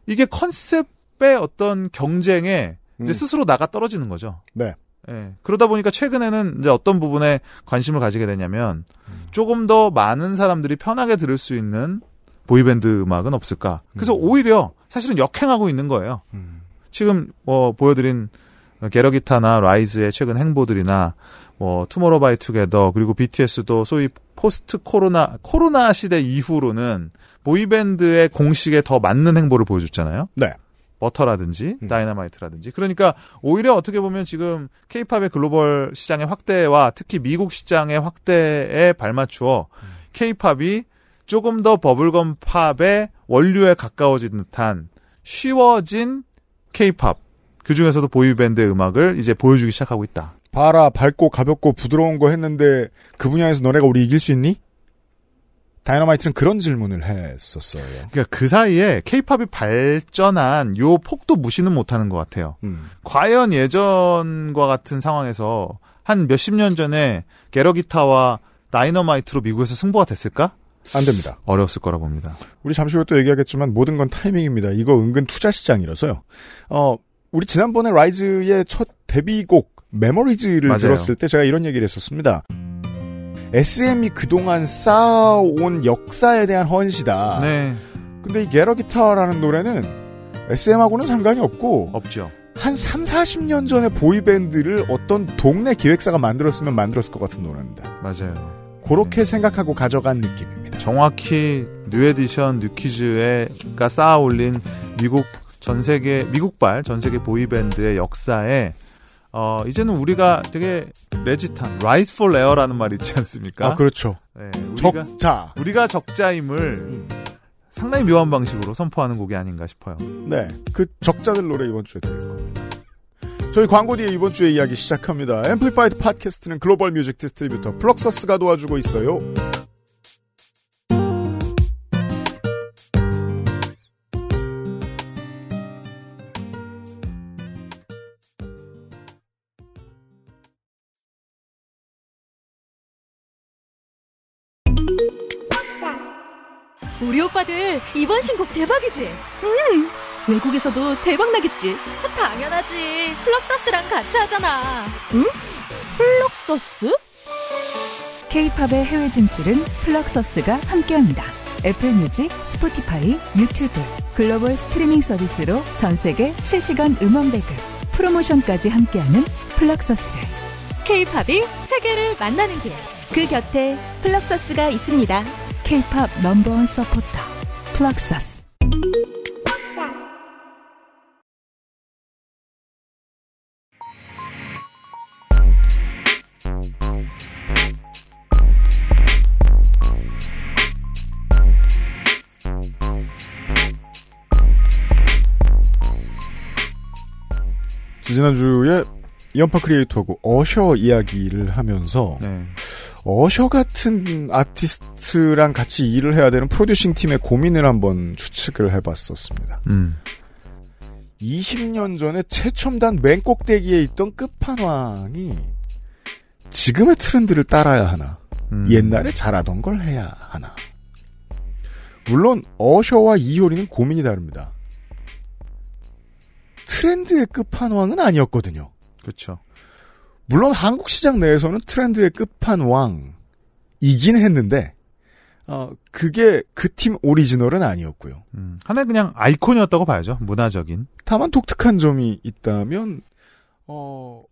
Speaker 2: 이게 컨셉의 어떤 경쟁에 이제
Speaker 3: 음.
Speaker 2: 스스로 나가 떨어지는 거죠.
Speaker 3: 네.
Speaker 2: 예. 그러다 보니까 최근에는 이제 어떤 부분에 관심을 가지게 되냐면 조금 더 많은 사람들이 편하게 들을 수 있는 보이밴드 음악은 없을까. 그래서
Speaker 3: 음.
Speaker 2: 오히려 사실은 역행하고 있는 거예요.
Speaker 3: 음.
Speaker 2: 지금 뭐 보여드린 Get A Guitar나 라이즈의 최근 행보들이나 뭐 투모로우바이투게더 그리고 BTS도 소위 포스트 코로나 코로나 시대 이후로는 보이밴드의 공식에 더 맞는 행보를 보여줬잖아요.
Speaker 3: 네.
Speaker 2: 버터라든지
Speaker 3: 음.
Speaker 2: 다이너마이트라든지 그러니까 오히려 어떻게 보면 지금 케이팝의 글로벌 시장의 확대와 특히 미국 시장의 확대에 발맞추어 케이팝이 조금 더 bubblegum 팝의 원류에 가까워진 듯한 쉬워진 케이팝 그 중에서도 보이밴드의 음악을 이제 보여주기 시작하고 있다.
Speaker 3: 봐라 밝고 가볍고 부드러운 거 했는데 그 분야에서 너네가 우리 이길 수 있니? 다이너마이트는 그런 질문을 했었어요.
Speaker 2: 그러니까 그 사이에 케이팝이 발전한 요 폭도 무시는 못하는 것 같아요.
Speaker 3: 음.
Speaker 2: 과연 예전과 같은 상황에서 한 몇십 년 전에 Get A Guitar와 다이너마이트로 미국에서 승부가 됐을까?
Speaker 3: 안 됩니다.
Speaker 2: 어려웠을 거라 봅니다.
Speaker 3: 우리 잠시 후에 또 얘기하겠지만 모든 건 타이밍입니다. 이거 은근 투자 시장이라서요. 어, 우리 지난번에 라이즈의 첫 데뷔곡 Memories를
Speaker 2: 맞아요.
Speaker 3: 들었을 때 제가 이런 얘기를 했었습니다. SM이 그동안 쌓아온 역사에 대한 헌시다.
Speaker 2: 네,
Speaker 3: 근데 이 Get A Guitar라는 노래는 SM하고는 상관이 없고
Speaker 2: 없죠.
Speaker 3: 한 3, 40년 전에 보이밴드를 어떤 동네 기획사가 만들었으면 만들었을 것 같은 노래입니다.
Speaker 2: 맞아요.
Speaker 3: 그렇게 생각하고 가져간 느낌입니다.
Speaker 2: 정확히 New Edition, New Kids가 쌓아올린 미국 전 세계 미국발 전 세계 보이 밴드의 역사에 어 이제는 우리가 되게 legit한, rightful heir라는 말이 있지 않습니까?
Speaker 3: 아, 그렇죠.
Speaker 2: 네, 우리가
Speaker 3: 적자.
Speaker 2: 우리가 적자임을
Speaker 3: 음.
Speaker 2: 상당히 묘한 방식으로 선포하는 곡이 아닌가 싶어요.
Speaker 3: 네. 그 적자들 노래 이번 주에 들을 겁니다. 저희 광고 뒤에 이번 주에 이야기 시작합니다. Amplified 팟캐스트는 글로벌 music distributor 플럭서스가 도와주고 있어요.
Speaker 4: 우리 오빠들 이번 신곡 대박이지?
Speaker 5: 음. 외국에서도 대박 나겠지.
Speaker 4: 당연하지. 플럭서스랑 같이 하잖아.
Speaker 5: 응? 플럭서스?
Speaker 6: K-팝의 해외 진출은 플럭서스가 함께합니다. 애플 뮤직, 스포티파이, 유튜브, 글로벌 스트리밍 서비스로 전 세계 실시간 음원 배급, 프로모션까지 함께하는 플럭서스.
Speaker 4: K-팝이 세계를 만나는 길.
Speaker 5: 그 곁에 플럭서스가 있습니다.
Speaker 6: K-팝 넘버원 서포터 플럭서스.
Speaker 3: 지난주에 이연파 크리에이터하고 어셔 이야기를 하면서
Speaker 2: 네.
Speaker 3: 어셔 같은 아티스트랑 같이 일을 해야 되는 프로듀싱 팀의 고민을 한번 추측을 해봤었습니다.
Speaker 2: 음.
Speaker 3: 20년 전에 최첨단 맨 꼭대기에 있던 끝판왕이 지금의 트렌드를 따라야 하나?
Speaker 2: 음.
Speaker 3: 옛날에 잘하던 걸 해야 하나? 물론 어셔와 이효리는 고민이 다릅니다. 트렌드의 끝판왕은 아니었거든요.
Speaker 2: 그렇죠.
Speaker 3: 물론 한국 시장 내에서는 트렌드의 끝판왕이긴 했는데 어, 그게 그 팀 오리지널은 아니었고요.
Speaker 2: 음. 하나의 그냥 아이콘이었다고 봐야죠. 문화적인.
Speaker 3: 다만 독특한 점이 있다면 어,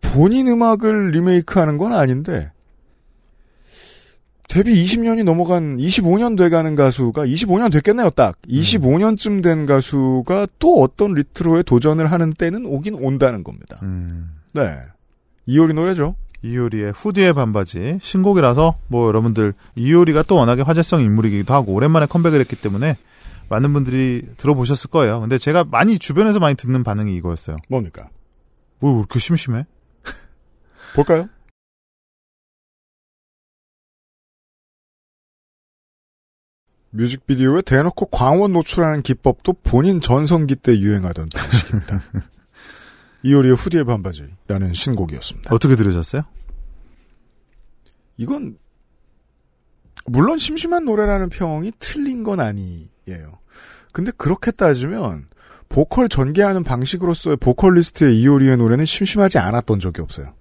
Speaker 3: 본인 음악을 리메이크하는 건 아닌데 데뷔 20년이 넘어간 25년 돼가는 가수가 25년 됐겠네요 딱 25년쯤 된 가수가 또 어떤 리트로에 도전을 하는 때는 오긴 온다는 겁니다.
Speaker 2: 음.
Speaker 3: 네 이효리 노래죠.
Speaker 2: 이효리의 후디의 반바지 신곡이라서 뭐 여러분들 이효리가 또 워낙에 화제성 인물이기도 하고 오랜만에 컴백을 했기 때문에 많은 분들이 들어보셨을 거예요. 근데 제가 많이 주변에서 많이 듣는 반응이 이거였어요.
Speaker 3: 뭡니까?
Speaker 2: 뭐 이렇게 심심해?
Speaker 3: 볼까요? 뮤직비디오에 대놓고 광원 노출하는 기법도 본인 전성기 때 유행하던 방식입니다. [LAUGHS] 이효리의 후디의 반바지라는 신곡이었습니다.
Speaker 2: 어떻게 들으셨어요?
Speaker 3: 이건 물론 심심한 노래라는 평이 틀린 건 아니에요. 근데 그렇게 따지면 보컬 전개하는 방식으로서의 보컬리스트의 이효리의 노래는 심심하지 않았던 적이 없어요.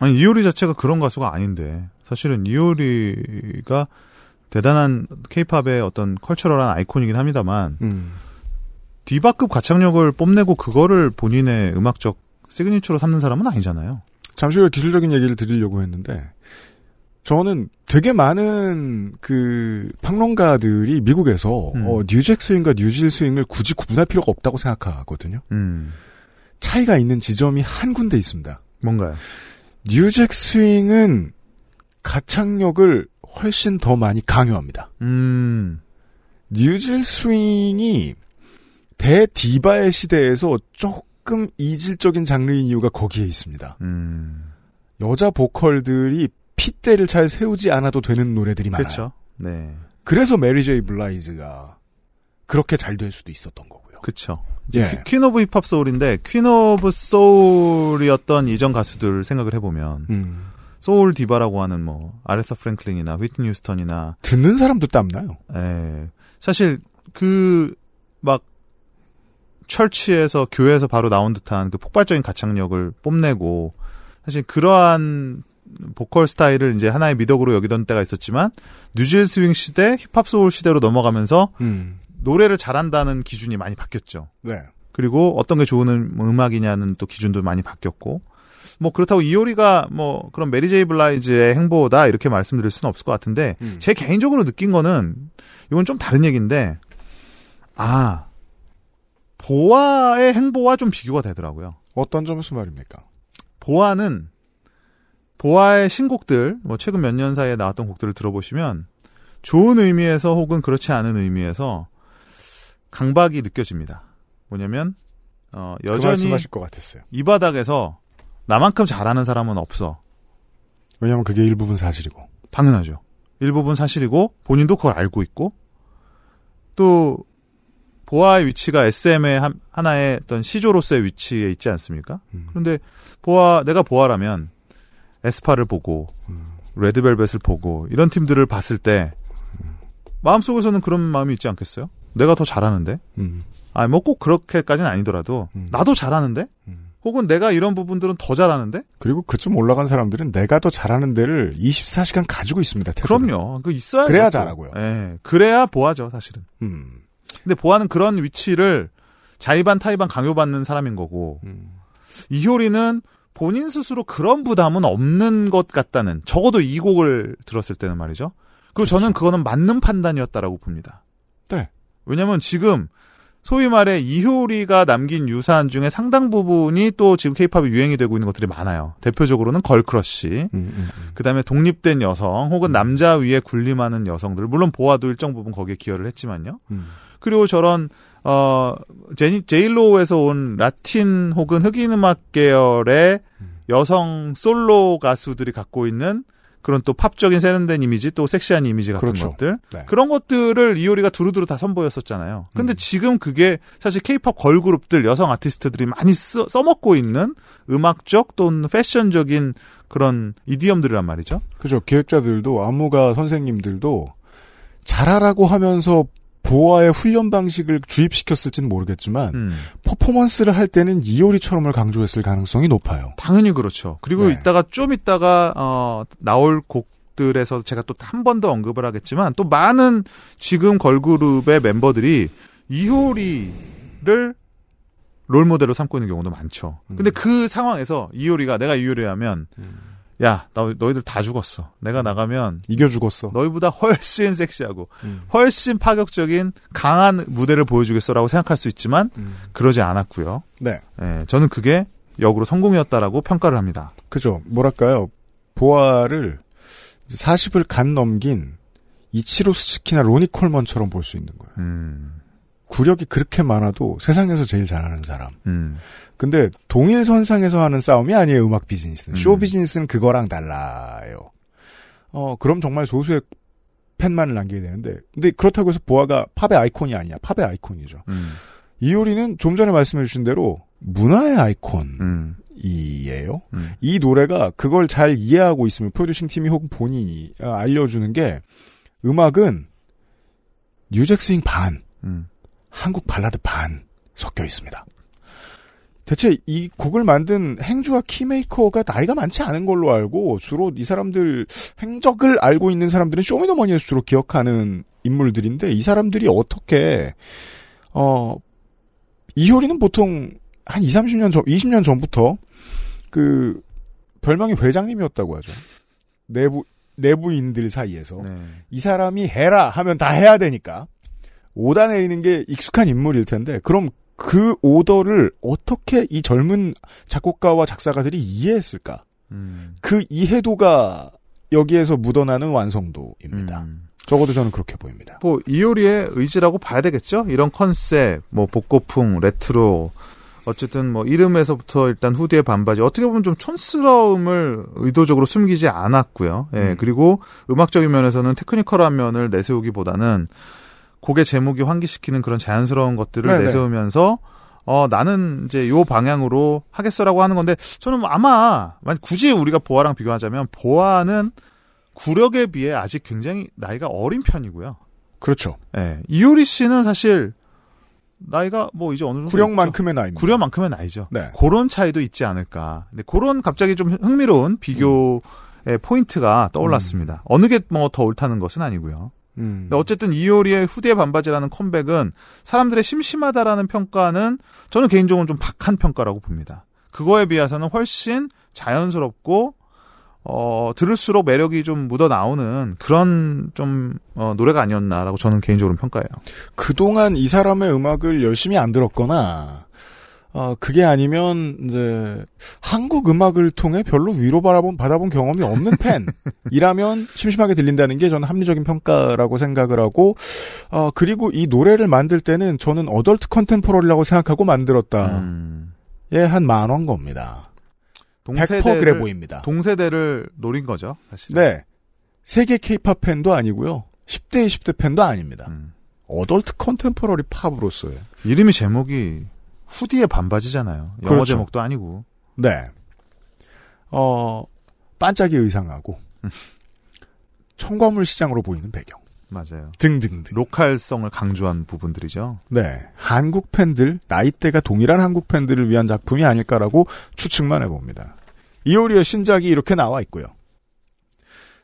Speaker 2: 아니 이효리 자체가 그런 가수가 아닌데 사실은 이효리가 대단한 케이팝의 어떤 컬처럴한 아이콘이긴 합니다만
Speaker 3: 음.
Speaker 2: 디바급 가창력을 뽐내고 그거를 본인의 음악적 시그니처로 삼는 사람은 아니잖아요.
Speaker 3: 잠시 후에 기술적인 얘기를 드리려고 했는데 저는 되게 많은 그 평론가들이 미국에서
Speaker 2: 음.
Speaker 3: 어, 뉴잭 스윙과 뉴질 스윙을 굳이 구분할 필요가 없다고 생각하거든요.
Speaker 2: 음.
Speaker 3: 차이가 있는 지점이 한 군데 있습니다.
Speaker 2: 뭔가요?
Speaker 3: new jack swing은 가창력을 훨씬 더 많이 강요합니다.
Speaker 2: 음.
Speaker 3: new jill swing이 대디바의 시대에서 조금 이질적인 장르인 이유가 거기에 있습니다.
Speaker 2: 음.
Speaker 3: 여자 보컬들이 핏대를 잘 세우지 않아도 되는 노래들이 많아요.
Speaker 2: 그렇죠. 네.
Speaker 3: 그래서 메리 제이 블라이즈가 그렇게 잘 될 수도 있었던 거고요.
Speaker 2: 그렇죠.
Speaker 3: 예.
Speaker 2: queen of hip hop soul인데 queen of soul이었던 이전 가수들 생각을 해보면
Speaker 3: 음.
Speaker 2: 소울 디바라고 하는 뭐 아레사 프랭클린이나 휘트니 휴스턴이나
Speaker 3: 듣는 사람도 땀나요.
Speaker 2: 에 사실 그 막 church에서 교회에서 바로 나온 듯한 그 폭발적인 가창력을 뽐내고 사실 그러한 보컬 스타일을 이제 하나의 미덕으로 여기던 때가 있었지만 new jill swing 시대, 힙합 소울 시대로 넘어가면서
Speaker 3: 음.
Speaker 2: 노래를 잘한다는 기준이 많이 바뀌었죠.
Speaker 3: 네.
Speaker 2: 그리고 어떤 게 좋은 음- 음악이냐는 또 기준도 많이 바뀌었고 뭐 그렇다고 이효리가 뭐 그런 메리 제이 블라이즈의 행보다 이렇게 말씀드릴 수는 없을 것 같은데
Speaker 3: 음.
Speaker 2: 제 개인적으로 느낀 거는 이건 좀 다른 얘기인데 아 보아의 행보와 좀 비교가 되더라고요.
Speaker 3: 어떤 점에서 말입니까?
Speaker 2: 보아는 보아의 신곡들 뭐 최근 몇 년 사이에 나왔던 곡들을 들어보시면 좋은 의미에서 혹은 그렇지 않은 의미에서 강박이 느껴집니다. 뭐냐면 어,
Speaker 3: 그
Speaker 2: 여전히
Speaker 3: 말씀하실 것 같았어요.
Speaker 2: 이 바닥에서 나만큼 잘하는 사람은 없어.
Speaker 3: 왜냐하면 그게 일부분 사실이고.
Speaker 2: 당연하죠. 일부분 사실이고 본인도 그걸 알고 있고 또 보아의 위치가 SM의 한- 하나의 어떤 시조로서의 위치에 있지 않습니까?
Speaker 3: 음.
Speaker 2: 그런데 보아 내가 보아라면 에스파를 보고
Speaker 3: 음.
Speaker 2: 레드벨벳을 보고 이런 팀들을 봤을 때 마음속에서는 그런 마음이 있지 않겠어요? 내가 더 잘하는데?
Speaker 3: 음.
Speaker 2: 아니, 뭐꼭 그렇게까지는 아니더라도,
Speaker 3: 음.
Speaker 2: 나도 잘하는데?
Speaker 3: 음.
Speaker 2: 혹은 내가 이런 부분들은 더 잘하는데?
Speaker 3: 그리고 그쯤 올라간 사람들은 내가 더 잘하는 데를 24시간 가지고 있습니다. 태도를.
Speaker 2: 그럼요. 그 있어야
Speaker 3: 그래야. 잘하고요.
Speaker 2: 예. 그래야 보아죠, 사실은.
Speaker 3: 음.
Speaker 2: 근데 보아는 그런 위치를 자의반 타의반 강요받는 사람인 거고,
Speaker 3: 음.
Speaker 2: 이효리는 본인 스스로 그런 부담은 없는 것 같다는, 적어도 이 곡을 들었을 때는 말이죠. 그리고 저는 그거는 맞는 판단이었다라고 봅니다.
Speaker 3: 네.
Speaker 2: 왜냐면 지금 소위 말해 이효리가 남긴 유산 중에 상당 부분이 또 지금 케이팝이 유행이 되고 있는 것들이 많아요. 대표적으로는 girl crush,
Speaker 3: 음, 음, 음.
Speaker 2: 그다음에 독립된 여성 혹은 남자 위에 군림하는 여성들 물론 보아도 일정 부분 거기에 기여를 했지만요.
Speaker 3: 음.
Speaker 2: 그리고 저런 어 제니 J.Lo에서 온 라틴 혹은 흑인 음악 계열의 여성 솔로 가수들이 갖고 있는 그런 또 팝적인 세련된 이미지 또 섹시한 이미지 같은
Speaker 3: 그렇죠.
Speaker 2: 것들
Speaker 3: 네.
Speaker 2: 그런 것들을 이효리가 두루두루 다 선보였었잖아요. 근데
Speaker 3: 음.
Speaker 2: 지금 그게 사실 케이팝 걸그룹들 여성 아티스트들이 많이 써, 써먹고 있는 음악적 또는 패션적인 그런 이디엄들이란 말이죠.
Speaker 3: 그죠. 기획자들도 안무가 선생님들도 잘하라고 하면서 보아의 훈련 방식을 주입시켰을지는 모르겠지만
Speaker 2: 음.
Speaker 3: 퍼포먼스를 할 때는 이효리처럼을 강조했을 가능성이 높아요.
Speaker 2: 당연히 그렇죠. 그리고
Speaker 3: 네.
Speaker 2: 이따가 좀 이따가 어 나올 곡들에서 제가 또 한 번 더 언급을 하겠지만 또 많은 지금 걸그룹의 멤버들이 이효리를 롤 모델로 삼고 있는 경우도 많죠. 근데 그 상황에서 이효리가 내가 이효리라면 야, 너, 너희들 다 죽었어. 내가 나가면
Speaker 3: 이겨 죽었어.
Speaker 2: 너희보다 훨씬 섹시하고
Speaker 3: 음.
Speaker 2: 훨씬 파격적인 강한 무대를 보여주겠어라고 생각할 수 있지만
Speaker 3: 음.
Speaker 2: 그러지 않았고요.
Speaker 3: 네.
Speaker 2: 예, 저는 그게 역으로 성공이었다라고 평가를 합니다.
Speaker 3: 그죠. 뭐랄까요. 보아를 40을 간 넘긴 이치로 스 치키나 로니 콜먼처럼 볼 수 있는 거예요.
Speaker 2: 음,
Speaker 3: 구력이 그렇게 많아도 세상에서 제일 잘하는 사람.
Speaker 2: 음,
Speaker 3: 근데 동일선상에서 하는 싸움이 아니에요. 음악 비즈니스는.
Speaker 2: 음.
Speaker 3: 쇼 비즈니스는 그거랑 달라요. 어 그럼 정말 소수의 팬만을 남기게 되는데 근데 그렇다고 해서 보아가 팝의 아이콘이 아니야. 팝의 아이콘이죠.
Speaker 2: 음,
Speaker 3: 이효리는 좀 전에 말씀해 주신 대로 문화의 아이콘 이에요.
Speaker 2: 음, 음.
Speaker 3: 이 노래가 그걸 잘 이해하고 있으면 프로듀싱 팀이 혹은 본인이 어, 알려주는 게 음악은 new jack swing 반,
Speaker 2: 음.
Speaker 3: 한국 발라드 반 섞여 있습니다. 대체 이 곡을 만든 행주와 키메이커가 나이가 많지 않은 걸로 알고 주로 이 사람들 행적을 알고 있는 사람들은 쇼미더머니에서 주로 기억하는 인물들인데 이 사람들이 어떻게 어 이효리는 보통 한 2, 30년 전 20년 전부터 그 별명이 회장님이었다고 하죠. 내부 내부인들 사이에서
Speaker 2: 네.
Speaker 3: 이 사람이 해라 하면 다 해야 되니까 오다 내리는 게 익숙한 인물일 텐데 그럼 그 오더를 어떻게 이 젊은 작곡가와 작사가들이 이해했을까?
Speaker 2: 음,
Speaker 3: 그 이해도가 여기에서 묻어나는 완성도입니다.
Speaker 2: 음.
Speaker 3: 적어도 저는 그렇게 보입니다.
Speaker 2: 뭐 이효리의 의지라고 봐야 되겠죠. 이런 컨셉, 뭐 복고풍, 레트로, 어쨌든 뭐 이름에서부터 일단 후디의 반바지 어떻게 보면 좀 촌스러움을 의도적으로 숨기지 않았고요. 예
Speaker 3: 음.
Speaker 2: 그리고 음악적인 면에서는 테크니컬한 면을 내세우기보다는 곡의 제목이 환기시키는 그런 자연스러운 것들을
Speaker 3: 네네.
Speaker 2: 내세우면서 어 나는 이제 요 방향으로 하겠어라고 하는 건데 저는 뭐 아마 만 굳이 우리가 보아랑 비교하자면 보아는 구력에 비해 아직 굉장히 나이가 어린 편이고요.
Speaker 3: 그렇죠.
Speaker 2: 예. 이효리 씨는 사실 나이가 뭐 이제 어느 정도
Speaker 3: 구력만큼의 나이입니다.
Speaker 2: 구력만큼의 나이죠.
Speaker 3: 네.
Speaker 2: 그런 차이도 있지 않을까. 근데 그런 갑자기 좀 흥미로운 비교의 포인트가 떠올랐습니다. 어느 게 뭐 더 옳다는 것은 아니고요.
Speaker 3: 음.
Speaker 2: 어쨌든 이효리의 후디의 반바지라는 컴백은 사람들의 심심하다라는 평가는 저는 개인적으로 좀 박한 평가라고 봅니다. 그거에 비해서는 훨씬 자연스럽고 어 들을수록 매력이 좀 묻어 나오는 그런 좀 어, 노래가 아니었나라고 저는 개인적으로 평가해요.
Speaker 3: 그동안 이 사람의 음악을 열심히 안 들었거나 어 그게 아니면 이제 한국 음악을 통해 별로 위로 바라본 받아본 경험이 없는 팬이라면 [LAUGHS] 심심하게 들린다는 게 저는 합리적인 평가라고 생각을 하고 어 그리고 이 노래를 만들 때는 저는 어덜트 컨템포러리라고 생각하고 만들었다.
Speaker 2: 음,
Speaker 3: 예, 한 만원 겁니다. 100% 그래 보입니다.
Speaker 2: 동세대를 노린 거죠, 사실.
Speaker 3: 네. 세계 케이팝 팬도 아니고요. 10대 20대 팬도 아닙니다.
Speaker 2: 음.
Speaker 3: 어덜트 컨템포러리 팝으로서의
Speaker 2: 이름이 제목이 후디의 반바지잖아요. 영어
Speaker 3: 그렇죠.
Speaker 2: 제목도 아니고.
Speaker 3: 네. 어, 반짝이 의상하고, [LAUGHS] 청과물 시장으로 보이는 배경.
Speaker 2: 맞아요.
Speaker 3: 등등등.
Speaker 2: 로컬성을 강조한 부분들이죠.
Speaker 3: 네. 한국 팬들, 나이대가 동일한 한국 팬들을 위한 작품이 아닐까라고 추측만 해봅니다. 이효리의 신작이 이렇게 나와 있고요.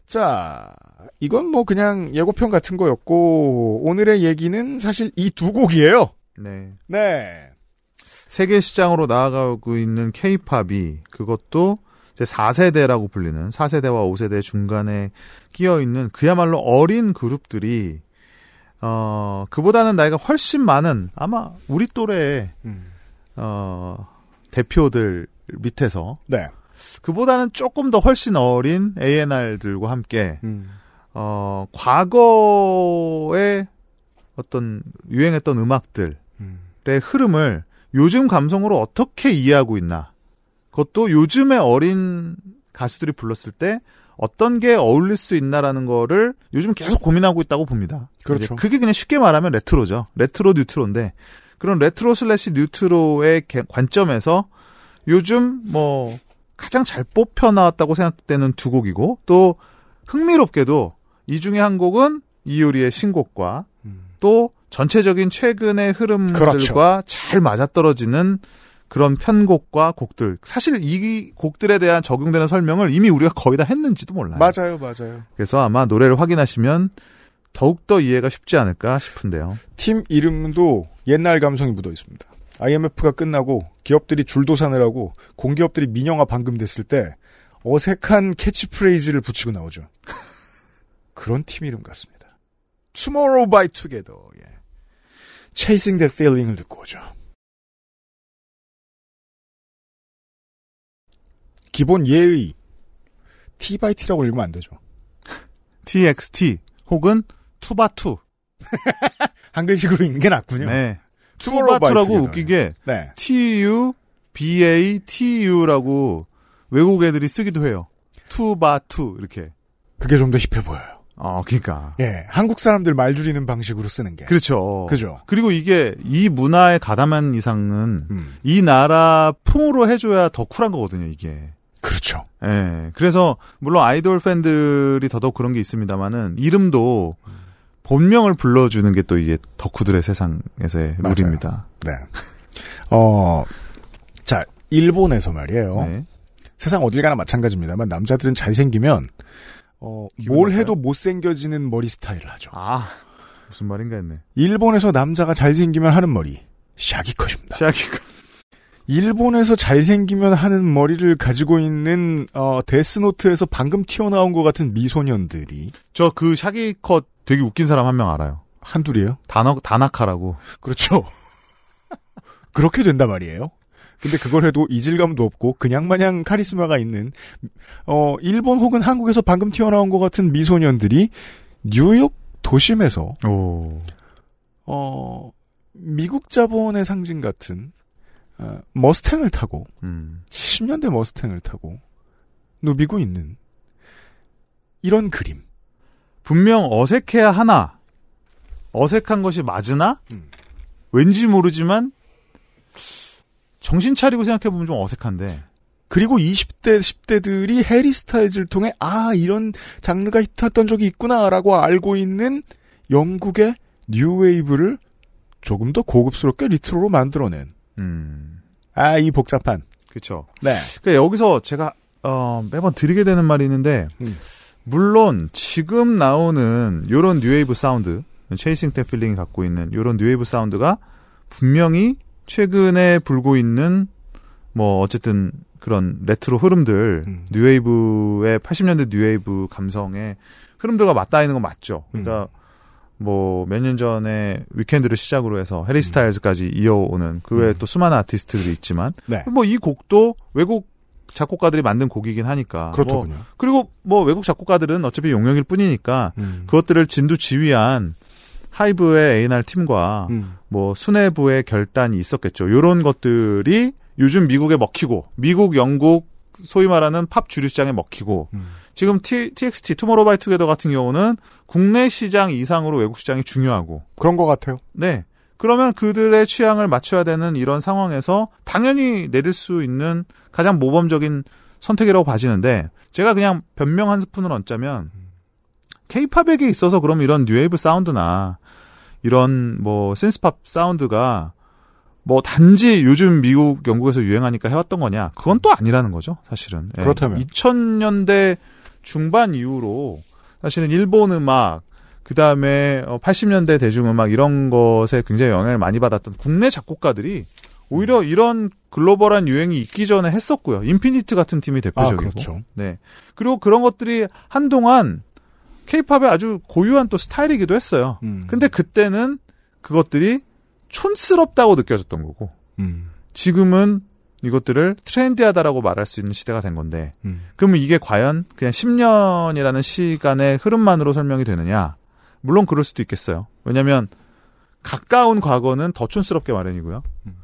Speaker 3: 자, 이건 뭐 그냥 예고편 같은 거였고, 오늘의 얘기는 사실 이 두 곡이에요.
Speaker 2: 네.
Speaker 3: 네.
Speaker 2: 세계 시장으로 나아가고 있는 케이팝이 그것도 이제 4세대라고 불리는 4세대와 5세대 중간에 끼어 있는 그야말로 어린 그룹들이 어 그보다는 나이가 훨씬 많은 아마 우리 또래의
Speaker 3: 음.
Speaker 2: 어 대표들 밑에서
Speaker 3: 네.
Speaker 2: 그보다는 조금 더 훨씬 어린 A&R들과 함께
Speaker 3: 음.
Speaker 2: 어 과거에 어떤 유행했던 음악들의
Speaker 3: 음.
Speaker 2: 흐름을 요즘 감성으로 어떻게 이해하고 있나. 그것도 요즘의 어린 가수들이 불렀을 때 어떤 게 어울릴 수 있나라는 거를 요즘 계속 고민하고 있다고 봅니다.
Speaker 3: 그렇죠.
Speaker 2: 그게 그냥 쉽게 말하면 레트로죠. 레트로 뉴트로인데 그런 레트로 슬래시 뉴트로의 개- 관점에서 요즘 뭐 가장 잘 뽑혀 나왔다고 생각되는 두 곡이고 또 흥미롭게도 이 중에 한 곡은 이효리의 신곡과
Speaker 3: 음.
Speaker 2: 또 전체적인 최근의 흐름들과
Speaker 3: 그렇죠.
Speaker 2: 잘 맞아떨어지는 그런 편곡과 곡들. 사실 이 곡들에 대한 적용되는 설명을 이미 우리가 거의 다 했는지도 몰라요.
Speaker 3: 맞아요, 맞아요.
Speaker 2: 그래서 아마 노래를 확인하시면 더욱더 이해가 쉽지 않을까 싶은데요.
Speaker 3: 팀 이름도 옛날 감성이 묻어 있습니다. IMF가 끝나고 기업들이 줄도산을 하고 공기업들이 민영화 방금 됐을 때 어색한 캐치프레이즈를 붙이고 나오죠. 그런 팀 이름 같습니다. Tomorrow by Together. 예. Chasing that feeling을 듣고 오죠. 기본 예의 T by T라고 읽으면 안 되죠. [LAUGHS]
Speaker 2: TXT 혹은 투바투. [LAUGHS]
Speaker 3: 한글식으로 읽는 게 낫군요.
Speaker 2: 네. 투바투라고. 웃기게
Speaker 3: 네.
Speaker 2: TU BATU라고 외국 애들이 쓰기도 해요. 투바투 이렇게.
Speaker 3: 그게 좀 더 힙해 보여요.
Speaker 2: 어, 그러니까.
Speaker 3: 예, 한국 사람들 말 줄이는 방식으로 쓰는 게.
Speaker 2: 그렇죠.
Speaker 3: 그죠.
Speaker 2: 그리고 이게 이 문화에 가담한 이상은
Speaker 3: 음,
Speaker 2: 이 나라 풍으로 해줘야 더 쿨한 거거든요, 이게.
Speaker 3: 그렇죠.
Speaker 2: 예. 그래서, 물론 아이돌 팬들이 더더욱 그런 게 있습니다만은, 이름도 본명을 불러주는 게 또 이게 덕후들의 세상에서의
Speaker 3: 맞아요.
Speaker 2: 룰입니다.
Speaker 3: 네. 어, 자, 일본에서 말이에요.
Speaker 2: 네.
Speaker 3: 세상 어딜 가나 마찬가지입니다만 남자들은 잘생기면 어, 뭘? 해도 못생겨지는 머리 스타일을 하죠.
Speaker 2: 아, 무슨 말인가 했네.
Speaker 3: 일본에서 남자가 잘생기면 하는 머리 샤기컷입니다.
Speaker 2: 샤기가.
Speaker 3: 일본에서 잘생기면 하는 머리를 가지고 있는 어, 데스노트에서 방금 튀어나온 것 같은 미소년들이
Speaker 2: 저 그 샤기컷 되게 웃긴 사람 한 명 알아요.
Speaker 3: 한둘이에요.
Speaker 2: 다나, 다나카라고.
Speaker 3: 그렇죠. [LAUGHS] 그렇게 된단 말이에요. 근데 그걸 해도 이질감도 없고 그냥 마냥 카리스마가 있는 어 일본 혹은 한국에서 방금 튀어나온 것 같은 미소년들이 뉴욕 도심에서
Speaker 2: 오.
Speaker 3: 어 미국 자본의 상징 같은 어, 머스탱을 타고
Speaker 2: 음.
Speaker 3: 70년대 머스탱을 타고 누비고 있는 이런 그림.
Speaker 2: 분명 어색해야 하나. 어색한 것이 맞으나?
Speaker 3: 음.
Speaker 2: 왠지 모르지만, 정신 차리고 생각해보면 좀 어색한데.
Speaker 3: 그리고 20대, 10대들이 해리 스타일즈를 통해 아 이런 장르가 히트했던 적이 있구나라고 알고 있는 영국의 뉴웨이브를 조금 더 고급스럽게 레트로로 만들어낸
Speaker 2: 음.
Speaker 3: 아 이 복잡한
Speaker 2: 그쵸.
Speaker 3: 네
Speaker 2: 그러니까 여기서 제가, 어, 매번 드리게 되는 말이 있는데,
Speaker 3: 음.
Speaker 2: 물론, 지금 나오는 요런 뉴웨이브 사운드, Chasing That Feeling이 갖고 있는 요런 뉴웨이브 사운드가 분명히 최근에 불고 있는, 뭐, 어쨌든 그런 레트로 흐름들,
Speaker 3: 음.
Speaker 2: 뉴웨이브의, 80년대 뉴웨이브 감성의 흐름들과 맞닿아 있는 건 맞죠. 그러니까, 뭐, 몇 년 전에 위켄드를 시작으로 해서 해리 스타일즈까지 이어오는 그 외에
Speaker 3: 음.
Speaker 2: 또 수많은 아티스트들이 있지만,
Speaker 3: 네.
Speaker 2: 뭐이 곡도 외국 작곡가들이 만든 곡이긴 하니까.
Speaker 3: 그렇더군요.
Speaker 2: 뭐, 그리고 뭐 외국 작곡가들은 어차피 용역일 뿐이니까
Speaker 3: 음.
Speaker 2: 그것들을 진두 지휘한 하이브의 A&R 팀과
Speaker 3: 음.
Speaker 2: 뭐 수뇌부의 결단이 있었겠죠. 요런 것들이 요즘 미국에 먹히고 미국, 영국 소위 말하는 팝 주류 시장에 먹히고
Speaker 3: 음.
Speaker 2: 지금 T, TXT 투모로우바이투게더 같은 경우는 국내 시장 이상으로 외국 시장이 중요하고
Speaker 3: 그런 것 같아요.
Speaker 2: 네. 그러면 그들의 취향을 맞춰야 되는 이런 상황에서 당연히 내릴 수 있는 가장 모범적인 선택이라고 봐지는데 제가 그냥 변명 한 스푼을 얹자면 케이팝에게 있어서 그럼 이런 뉴웨이브 사운드나 이런 뭐 센스팝 사운드가 뭐 단지 요즘 미국 영국에서 유행하니까 해왔던 거냐 그건 또 아니라는 거죠 사실은 예.
Speaker 3: 그렇다면?
Speaker 2: 2000년대 중반 이후로 사실은 일본 음악 그 다음에 80년대 대중음악 이런 것에 굉장히 영향을 많이 받았던 국내 작곡가들이 오히려 이런 글로벌한 유행이 있기 전에 했었고요. 인피니트 같은 팀이
Speaker 3: 아,
Speaker 2: 대표적이고.
Speaker 3: 그렇죠.
Speaker 2: 네. 그리고 그런 것들이 한동안 케이팝의 아주 고유한 또 스타일이기도 했어요.
Speaker 3: 음.
Speaker 2: 근데 그때는 그것들이 촌스럽다고 느껴졌던 거고
Speaker 3: 음.
Speaker 2: 지금은 이것들을 트렌디하다라고 말할 수 있는 시대가 된 건데
Speaker 3: 음.
Speaker 2: 그러면 이게 과연 그냥 10년이라는 시간의 흐름만으로 설명이 되느냐? 물론 그럴 수도 있겠어요. 왜냐하면 가까운 과거는 더 촌스럽게 마련이고요.
Speaker 3: 음.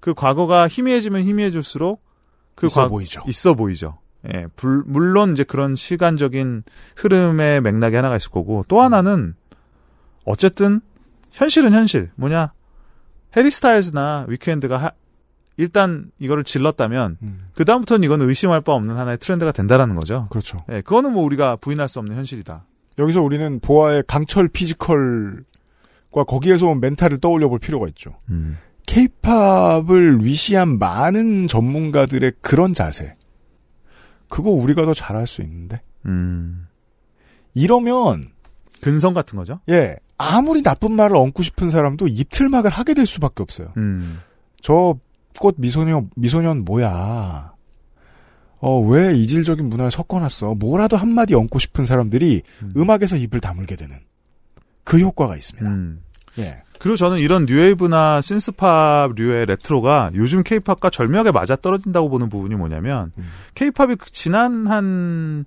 Speaker 2: 그 과거가 희미해지면 희미해질수록 그
Speaker 3: 있어
Speaker 2: 과-
Speaker 3: 보이죠.
Speaker 2: 있어 보이죠. 예, 불- 물론 이제 그런 시간적인 흐름의 맥락이 하나가 있을 거고 또 하나는 어쨌든 현실은 현실 뭐냐 해리 스타일즈나 위크엔드가 하- 일단 이거를 질렀다면
Speaker 3: 음.
Speaker 2: 그 다음부터는 이건 의심할 바 없는 하나의 트렌드가 된다라는 거죠.
Speaker 3: 그렇죠.
Speaker 2: 예, 그거는 뭐 우리가 부인할 수 없는 현실이다.
Speaker 3: 여기서 우리는 보아의 강철 피지컬과 거기에서 온 멘탈을 떠올려 볼 필요가 있죠.
Speaker 2: 음.
Speaker 3: 케이팝을 위시한 많은 전문가들의 그런 자세. 그거 우리가 더 잘할 수 있는데.
Speaker 2: 음.
Speaker 3: 이러면
Speaker 2: 근성 같은 거죠.
Speaker 3: 예 아무리 나쁜 말을 얹고 싶은 사람도 입틀막을 하게 될 수밖에 없어요.
Speaker 2: 음.
Speaker 3: 저꽃 미소년 미소년 뭐야? 어 왜 이질적인 문화를 섞어놨어? 뭐라도 한마디 얹고 싶은 사람들이 음. 악에서 입을 다물게 되는 그 효과가 있습니다.
Speaker 2: 음.
Speaker 3: 예.
Speaker 2: 그리고 저는 이런 뉴웨이브나 신스팝류의 레트로가 요즘 케이팝과 절묘하게 맞아떨어진다고 보는 부분이 뭐냐면
Speaker 3: 음.
Speaker 2: 케이팝이 그 지난 한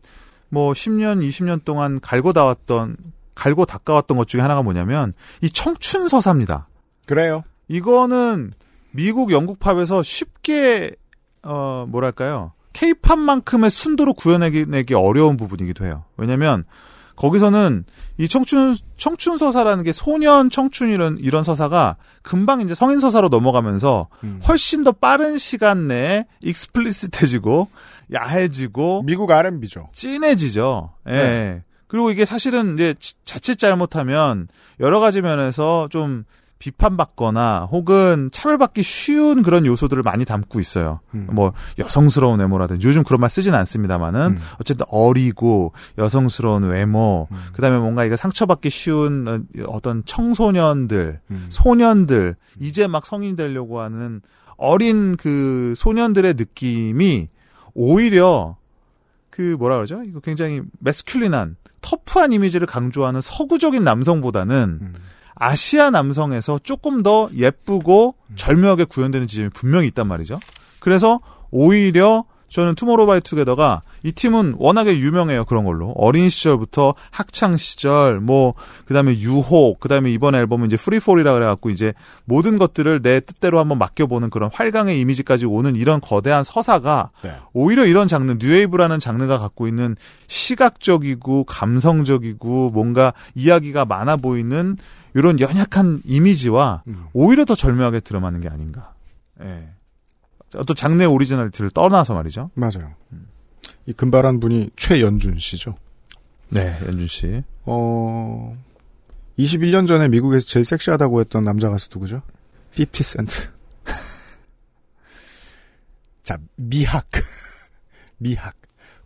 Speaker 2: 뭐 10년, 20년 동안 갈고 닦았던 갈고 닦아왔던 것 중에 하나가 뭐냐면 이 청춘 서사입니다.
Speaker 3: 그래요.
Speaker 2: 이거는 미국 영국 팝에서 쉽게 어 뭐랄까요? 케이팝만큼의 순도로 구현내기 내기 어려운 부분이기도 해요. 왜냐면 거기서는 이 청춘 청춘 서사라는 게 소년 청춘 이런 이런 서사가 금방 이제 성인 서사로 넘어가면서
Speaker 3: 음.
Speaker 2: 훨씬 더 빠른 시간 내에 익스플리시트해지고 야해지고
Speaker 3: 미국 R&B죠.
Speaker 2: 진해지죠. 예.
Speaker 3: 네.
Speaker 2: 그리고 이게 사실은 이제 지- 자칫 잘못하면 여러 가지 면에서 좀 비판받거나 혹은 차별받기 쉬운 그런 요소들을 많이 담고 있어요.
Speaker 3: 음.
Speaker 2: 뭐 여성스러운 외모라든지 요즘 그런 말 쓰진 않습니다만은
Speaker 3: 음.
Speaker 2: 어쨌든 어리고 여성스러운 외모,
Speaker 3: 음.
Speaker 2: 그다음에 뭔가 이거 상처받기 쉬운 어, 어떤 청소년들,
Speaker 3: 음.
Speaker 2: 소년들 이제 막 성인 되려고 하는 어린 그 소년들의 느낌이 오히려 그 뭐라 그러죠? 이거 굉장히 매스큘린한 터프한 이미지를 강조하는 서구적인 남성보다는
Speaker 3: 음.
Speaker 2: 아시아 남성에서 조금 더 예쁘고 절묘하게 구현되는 지점이 분명히 있단 말이죠. 그래서 오히려 저는 투모로우바이투게더가 이 팀은 워낙에 유명해요 그런 걸로 어린 시절부터 학창 시절 뭐 그다음에 유혹 그다음에 이번 앨범은 이제 프리폴이라 그래갖고 이제 모든 것들을 내 뜻대로 한번 맡겨보는 그런 활강의 이미지까지 오는 이런 거대한 서사가
Speaker 3: 네.
Speaker 2: 오히려 이런 장르 뉴웨이브라는 장르가 갖고 있는 시각적이고 감성적이고 뭔가 이야기가 많아 보이는 이런 연약한 이미지와
Speaker 3: 음.
Speaker 2: 오히려 더 절묘하게 드러마는 게 아닌가. 예. 어떤 장르의 오리지널티를 떠나서 말이죠.
Speaker 3: 맞아요. 이 금발한 분이 최연준 씨죠.
Speaker 2: 네, 연준 씨.
Speaker 3: 어, 21년 전에 미국에서 제일 섹시하다고 했던 남자 가수 누구죠? 50 센트. [LAUGHS] 자, 미학. [LAUGHS] 미학.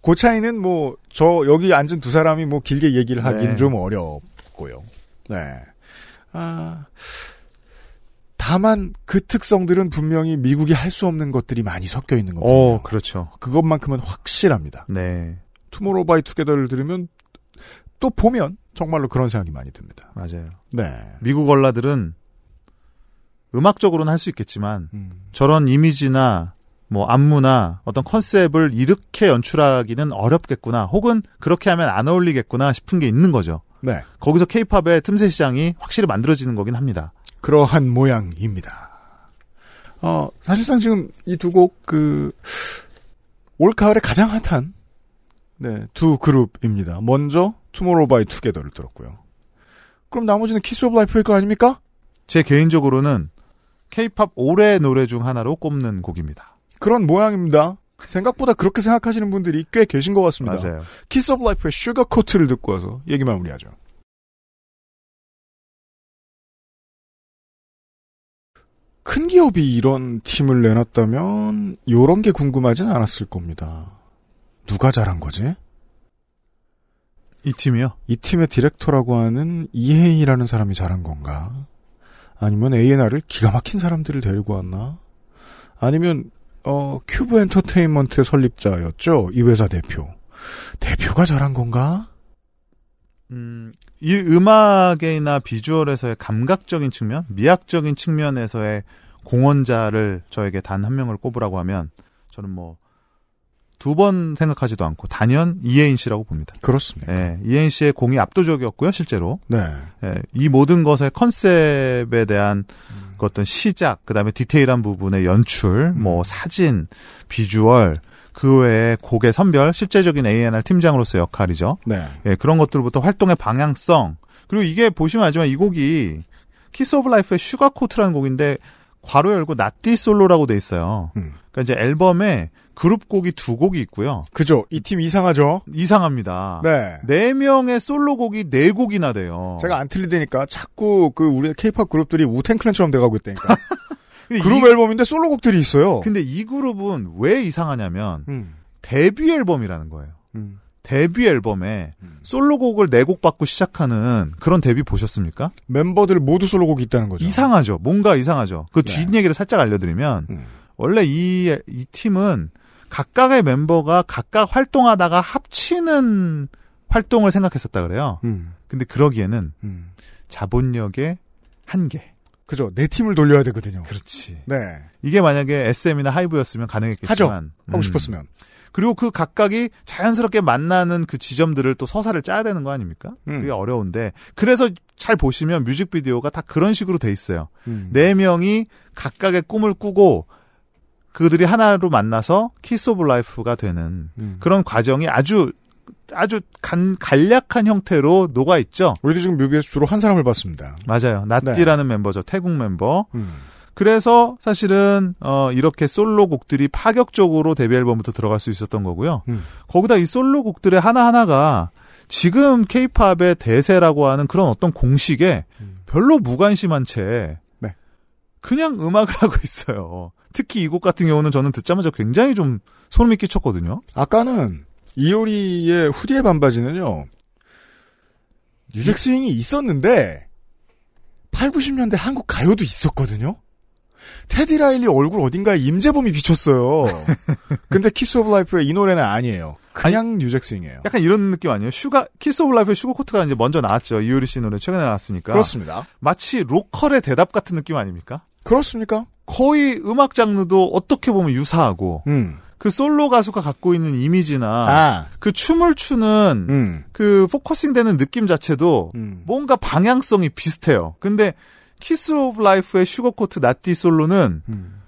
Speaker 3: 그 차이는 뭐, 저, 여기 앉은 두 사람이 뭐 길게 얘기를 하긴
Speaker 2: 네.
Speaker 3: 좀 어렵고요. 네. 아, 다만 그 특성들은 분명히 미국이 할 수 없는 것들이 많이 섞여 있는 겁니다.
Speaker 2: 어, 그렇죠.
Speaker 3: 그것만큼은 확실합니다.
Speaker 2: 네,
Speaker 3: 투모로우 바이 투게더를 들으면 또 보면 정말로 그런 생각이 많이 듭니다.
Speaker 2: 맞아요.
Speaker 3: 네.
Speaker 2: 미국 얼라들은 음악적으로는 할 수 있겠지만
Speaker 3: 음.
Speaker 2: 저런 이미지나 뭐 안무나 어떤 컨셉을 이렇게 연출하기는 어렵겠구나. 혹은 그렇게 하면 안 어울리겠구나 싶은 게 있는 거죠.
Speaker 3: 네.
Speaker 2: 거기서 케이팝의 틈새 시장이 확실히 만들어지는 거긴 합니다.
Speaker 3: 그러한 모양입니다. 어, 사실상 지금 이 두 곡, 그, 올 가을에 가장 핫한, 네, 두 그룹입니다. 먼저, 투모로우 바이 투게더를 들었고요. 그럼 나머지는 키스 오브 라이프일 거 아닙니까?
Speaker 2: 제 개인적으로는 케이팝 올해 노래 중 하나로 꼽는 곡입니다.
Speaker 3: 그런 모양입니다. 생각보다 그렇게 생각하시는 분들이 꽤 계신 것 같습니다.
Speaker 2: 맞아요.
Speaker 3: 키스 오브 라이프의 Sugarcoat를 듣고 와서 얘기 마무리하죠. 큰 기업이 이런 팀을 내놨다면 요런 게 궁금하진 않았을 겁니다. 누가 잘한 거지?
Speaker 2: 이 팀이요.
Speaker 3: 이 팀의 디렉터라고 하는 이혜인이라는 사람이 잘한 건가? 아니면 A&R을 기가 막힌 사람들을 데리고 왔나? 아니면 어 큐브 엔터테인먼트의 설립자였죠 이 회사 대표 대표가 잘한 건가?
Speaker 2: 음, 이 음악이나 비주얼에서의 감각적인 측면, 미학적인 측면에서의 공헌자를 저에게 단 한 명을 꼽으라고 하면 저는 뭐 두 번 생각하지도 않고 단연 이혜인 씨라고 봅니다.
Speaker 3: 그렇습니다.
Speaker 2: 예, 이혜인 씨의 공이 압도적이었고요, 실제로.
Speaker 3: 네.
Speaker 2: 예, 이 모든 것의 컨셉에 대한 그 어떤 시작, 그 다음에 디테일한 부분의 연출, 뭐 사진, 비주얼, 그 외에 곡의 선별, 실제적인 A&R 팀장으로서의 역할이죠.
Speaker 3: 네.
Speaker 2: 예, 그런 것들부터 활동의 방향성. 그리고 이게 보시면 알지만 이 곡이 키스 오브 라이프의 Sugarcoat라는 곡인데 괄호 열고 나띠 솔로라고 돼 있어요.
Speaker 3: 음.
Speaker 2: 그러니까 이제 앨범에 그룹 곡이 두 곡이 있고요.
Speaker 3: 그죠. 이 팀 이상하죠?
Speaker 2: 이상합니다.
Speaker 3: 네.
Speaker 2: 네 명의 솔로곡이 네 곡이나 돼요.
Speaker 3: 제가 안 틀리다니까 자꾸 그 우리 케이팝 그룹들이 우탱클랜처럼 돼가고 있다니까. [LAUGHS] 그룹
Speaker 2: 이-
Speaker 3: 앨범인데 솔로곡들이 있어요.
Speaker 2: 근데 이 그룹은 왜 이상하냐면
Speaker 3: 음.
Speaker 2: 데뷔 앨범이라는 거예요.
Speaker 3: 음.
Speaker 2: 데뷔 앨범에 솔로곡을 네 곡 받고 시작하는 그런 데뷔 보셨습니까?
Speaker 3: 멤버들 모두 솔로곡이 있다는 거죠.
Speaker 2: 이상하죠. 뭔가 이상하죠. 그
Speaker 3: 네.
Speaker 2: 뒷얘기를 살짝 알려드리면
Speaker 3: 음.
Speaker 2: 원래 이, 이 팀은 각각의 멤버가 각각 활동하다가 합치는 활동을 생각했었다 그래요.
Speaker 3: 음.
Speaker 2: 근데 그러기에는
Speaker 3: 음.
Speaker 2: 자본력의 한계.
Speaker 3: 그죠. 내 팀을 돌려야 되거든요.
Speaker 2: 그렇지.
Speaker 3: 네.
Speaker 2: 이게 만약에 SM이나 하이브였으면 가능했겠지만
Speaker 3: 하고
Speaker 2: 음.
Speaker 3: 싶었으면.
Speaker 2: 그리고 그 각각이 자연스럽게 만나는 그 지점들을 또 서사를 짜야 되는 거 아닙니까?
Speaker 3: 음.
Speaker 2: 그게 어려운데 그래서 잘 보시면 뮤직비디오가 다 그런 식으로 돼 있어요.
Speaker 3: 음.
Speaker 2: 네 명이 각각의 꿈을 꾸고 그들이 하나로 만나서 키스 오브 라이프가 되는
Speaker 3: 음.
Speaker 2: 그런 과정이 아주 아주 간, 간략한 형태로 녹아 있죠.
Speaker 3: 우리도 지금 뮤비에서 주로 한 사람을 봤습니다.
Speaker 2: 맞아요. 나띠라는 멤버죠. 태국 멤버.
Speaker 3: 음.
Speaker 2: 그래서 사실은 어 이렇게 솔로 곡들이 파격적으로 데뷔 앨범부터 들어갈 수 있었던 거고요.
Speaker 3: 음.
Speaker 2: 거기다 이 솔로 곡들의 하나하나가 지금 케이팝의 대세라고 하는 그런 어떤 공식에
Speaker 3: 음.
Speaker 2: 별로 무관심한 채
Speaker 3: 네.
Speaker 2: 그냥 음악을 [LAUGHS] 하고 있어요. 특히 이 곡 같은 경우는 저는 듣자마자 굉장히 좀 소름이 끼쳤거든요.
Speaker 3: 아까는 이효리의 후디의 반바지는요. new jack swing이 있었는데 8, 90년대 한국 가요도 있었거든요. 테디 라일리 얼굴 어딘가에 임재범이 비쳤어요. [LAUGHS] 근데 키스 오브 라이프의 이 노래는 아니에요. 그냥 new jack swing이에요.
Speaker 2: 약간 이런 느낌 아니에요? 슈가 키스 오브 라이프의 Sugarcoat가 이제 먼저 나왔죠. 이효리 씨 노래 최근에 나왔으니까.
Speaker 3: 그렇습니다.
Speaker 2: 마치 로컬의 대답 같은 느낌 아닙니까?
Speaker 3: 그렇습니까?
Speaker 2: 거의 음악 장르도 어떻게 보면 유사하고
Speaker 3: 음.
Speaker 2: 그 솔로 가수가 갖고 있는 이미지나
Speaker 3: 아.
Speaker 2: 그 춤을 추는
Speaker 3: 음.
Speaker 2: 그 focusing 되는 느낌 자체도
Speaker 3: 음.
Speaker 2: 뭔가 방향성이 비슷해요. 근데 키스 오브 라이프의 Sugarcoat 나띠 솔로는
Speaker 3: 음.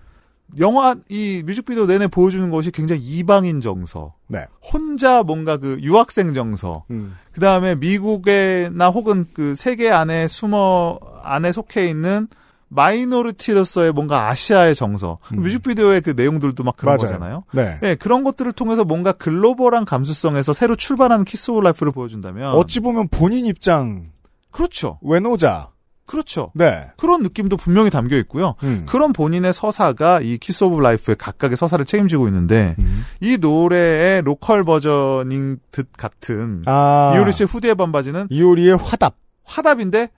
Speaker 2: 영화 이 뮤직비디오 내내 보여주는 것이 굉장히 이방인 정서.
Speaker 3: 네.
Speaker 2: 혼자 뭔가 그 유학생 정서.
Speaker 3: 음.
Speaker 2: 그 다음에 미국에나 혹은 그 세계 안에 숨어 안에 속해 있는 minority로서의 뭔가 아시아의 정서.
Speaker 3: 음.
Speaker 2: 뮤직비디오의 그 내용들도 막 그런
Speaker 3: 맞아요.
Speaker 2: 거잖아요.
Speaker 3: 네.
Speaker 2: 예, 그런 것들을 통해서 뭔가 글로벌한 감수성에서 새로 출발하는 키스 오브 라이프를 보여준다면
Speaker 3: 어찌 보면 본인 입장
Speaker 2: 그렇죠.
Speaker 3: 외노자.
Speaker 2: 그렇죠.
Speaker 3: 네.
Speaker 2: 그런 느낌도 분명히 담겨 있고요.
Speaker 3: 음.
Speaker 2: 그런 본인의 서사가 이 키스 오브 라이프의 각각의 서사를 책임지고 있는데
Speaker 3: 음.
Speaker 2: 이 노래의 로컬 버전인 듯 같은
Speaker 3: 아.
Speaker 2: 이효리 씨의 hoodie에 반바지는
Speaker 3: 이효리의 화답.
Speaker 2: 화답인데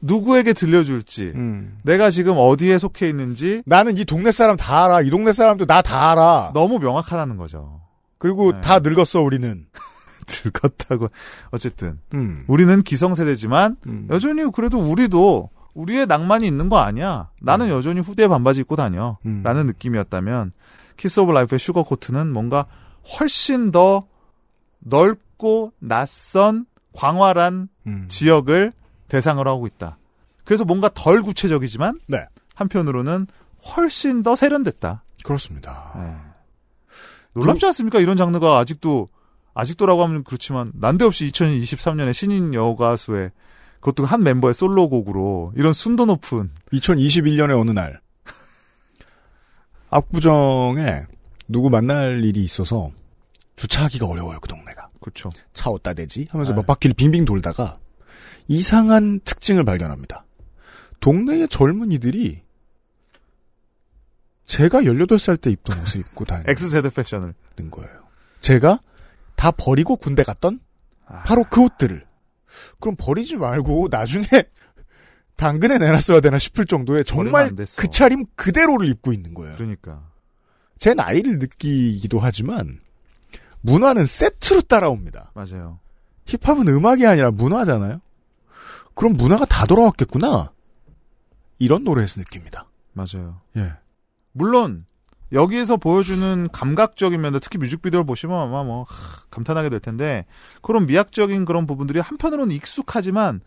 Speaker 2: 누구에게 들려줄지
Speaker 3: 음.
Speaker 2: 내가 지금 어디에 속해 있는지
Speaker 3: 나는 이 동네 사람 다 알아. 이 동네 사람도 나 다 알아.
Speaker 2: 너무 명확하다는 거죠.
Speaker 3: 그리고
Speaker 2: 네.
Speaker 3: 다 늙었어 우리는. [LAUGHS]
Speaker 2: 늙었다고 어쨌든
Speaker 3: 음.
Speaker 2: 우리는 기성세대지만
Speaker 3: 음.
Speaker 2: 여전히 그래도 우리도 우리의 낭만이 있는 거 아니야. 나는 여전히 hoodie에 반바지 입고 다녀.
Speaker 3: 음.
Speaker 2: 라는 느낌이었다면 키스 오브 라이프의 Sugarcoat는 뭔가 훨씬 더 넓고 낯선 광활한
Speaker 3: 음.
Speaker 2: 지역을 대상으로 하고 있다. 그래서 뭔가 덜 구체적이지만
Speaker 3: 네.
Speaker 2: 한편으로는 훨씬 더 세련됐다.
Speaker 3: 그렇습니다.
Speaker 2: 네. 놀랍지 않습니까? 이런 장르가 아직도 아직도라고 하면 그렇지만 난데없이 2023년에 신인 여가수의 그것도 한 멤버의 솔로곡으로 이런 순도 높은
Speaker 3: 2021년의 어느 날 압구정에 누구 만날 일이 있어서 주차하기가 어려워요, 그 동네가.
Speaker 2: 그렇죠.
Speaker 3: 차 어디다 대지? 하면서
Speaker 2: 네.
Speaker 3: 몇 바퀴를 빙빙 돌다가 이상한 특징을 발견합니다. 동네의 젊은이들이 제가 18살 때 입던 옷을 입고 다니는
Speaker 2: X세대 패션을.
Speaker 3: 거예요. 제가 다 버리고 군대 갔던
Speaker 2: 아.
Speaker 3: 바로 그 옷들을. 그럼 버리지 말고 나중에 [LAUGHS] 당근에 내놨어야 되나 싶을 정도의 정말. 그 차림 그대로를 입고 있는 거예요.
Speaker 2: 그러니까.
Speaker 3: 제 나이를 느끼기도 하지만 문화는 세트로 따라옵니다.
Speaker 2: 맞아요.
Speaker 3: 힙합은 음악이 아니라 문화잖아요. 그럼 문화가 다 돌아왔겠구나. 이런 노래에서 느낍니다.
Speaker 2: 맞아요.
Speaker 3: 예.
Speaker 2: 물론 여기에서 보여주는 감각적인 면들 특히 뮤직비디오를 보시면 아마 뭐 하, 감탄하게 될 텐데 그런 미학적인 그런 부분들이 한편으로는 익숙하지만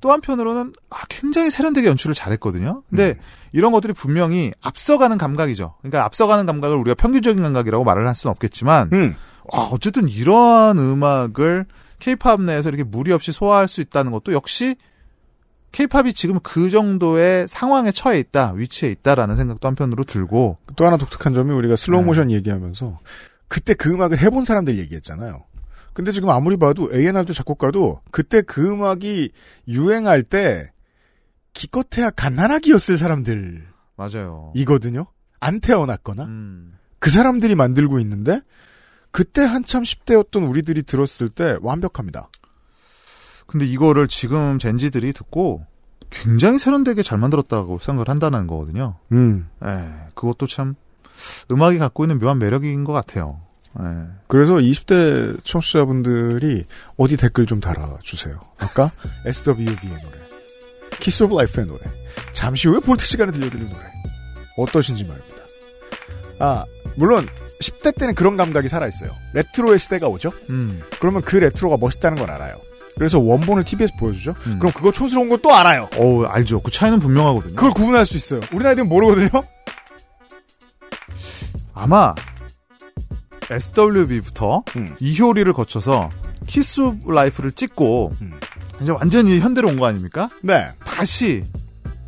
Speaker 2: 또 한편으로는 아, 굉장히 세련되게 연출을 잘했거든요. 근데
Speaker 3: 음.
Speaker 2: 이런 것들이 분명히 앞서가는 감각이죠. 그러니까 앞서가는 감각을 우리가 평균적인 감각이라고 말을 할 수는 없겠지만
Speaker 3: 음.
Speaker 2: 아, 어쨌든 이러한 음악을 케이팝 내에서 이렇게 무리 없이 소화할 수 있다는 것도 역시 케이팝이 지금 그 정도의 상황에 처해 있다, 위치에 있다라는 생각도 한편으로 들고
Speaker 3: 또 하나 독특한 점이 우리가 슬로우
Speaker 2: 네.
Speaker 3: 모션 얘기하면서 그때 그 음악을 해본 사람들 얘기했잖아요. 근데 지금 아무리 봐도 A&R도 작곡가도 그때 그 음악이 유행할 때 기껏해야 갓난아기였을 사람들이거든요.
Speaker 2: 맞아요.
Speaker 3: 안 태어났거나
Speaker 2: 음,
Speaker 3: 그 사람들이 만들고 있는데 그때 한참 10대였던 우리들이 들었을 때 완벽합니다.
Speaker 2: 근데 이거를 지금 Gen Z들이 듣고 굉장히 세련되게 잘 만들었다고 생각을 한다는 거거든요.
Speaker 3: 음.
Speaker 2: 예, 그것도 참 음악이 갖고 있는 묘한 매력인 것 같아요. 예.
Speaker 3: 그래서 20대 청취자분들이 어디 댓글 좀 달아주세요. 아까 [LAUGHS] SWV의 노래, Kiss Of Life의 노래, 잠시 후에 Vault 시간에 들려드릴 노래 어떠신지 말입니다. 아 물론 10대 때는 그런 감각이 살아있어요. 레트로의 시대가 오죠.
Speaker 2: 음,
Speaker 3: 그러면 그 레트로가 멋있다는 걸 알아요. 그래서 원본을 TV에서 보여주죠.
Speaker 2: 음.
Speaker 3: 그럼 그거 촌스러운 건 또 알아요.
Speaker 2: 어 알죠. 그 차이는 분명하거든요.
Speaker 3: 그걸 구분할 수 있어요. 우리 나이들은 모르거든요.
Speaker 2: 아마 SWV부터
Speaker 3: 음.
Speaker 2: 이효리를 거쳐서 Kiss Life를 찍고
Speaker 3: 음.
Speaker 2: 이제 완전히 현대로 온 거 아닙니까?
Speaker 3: 네.
Speaker 2: 다시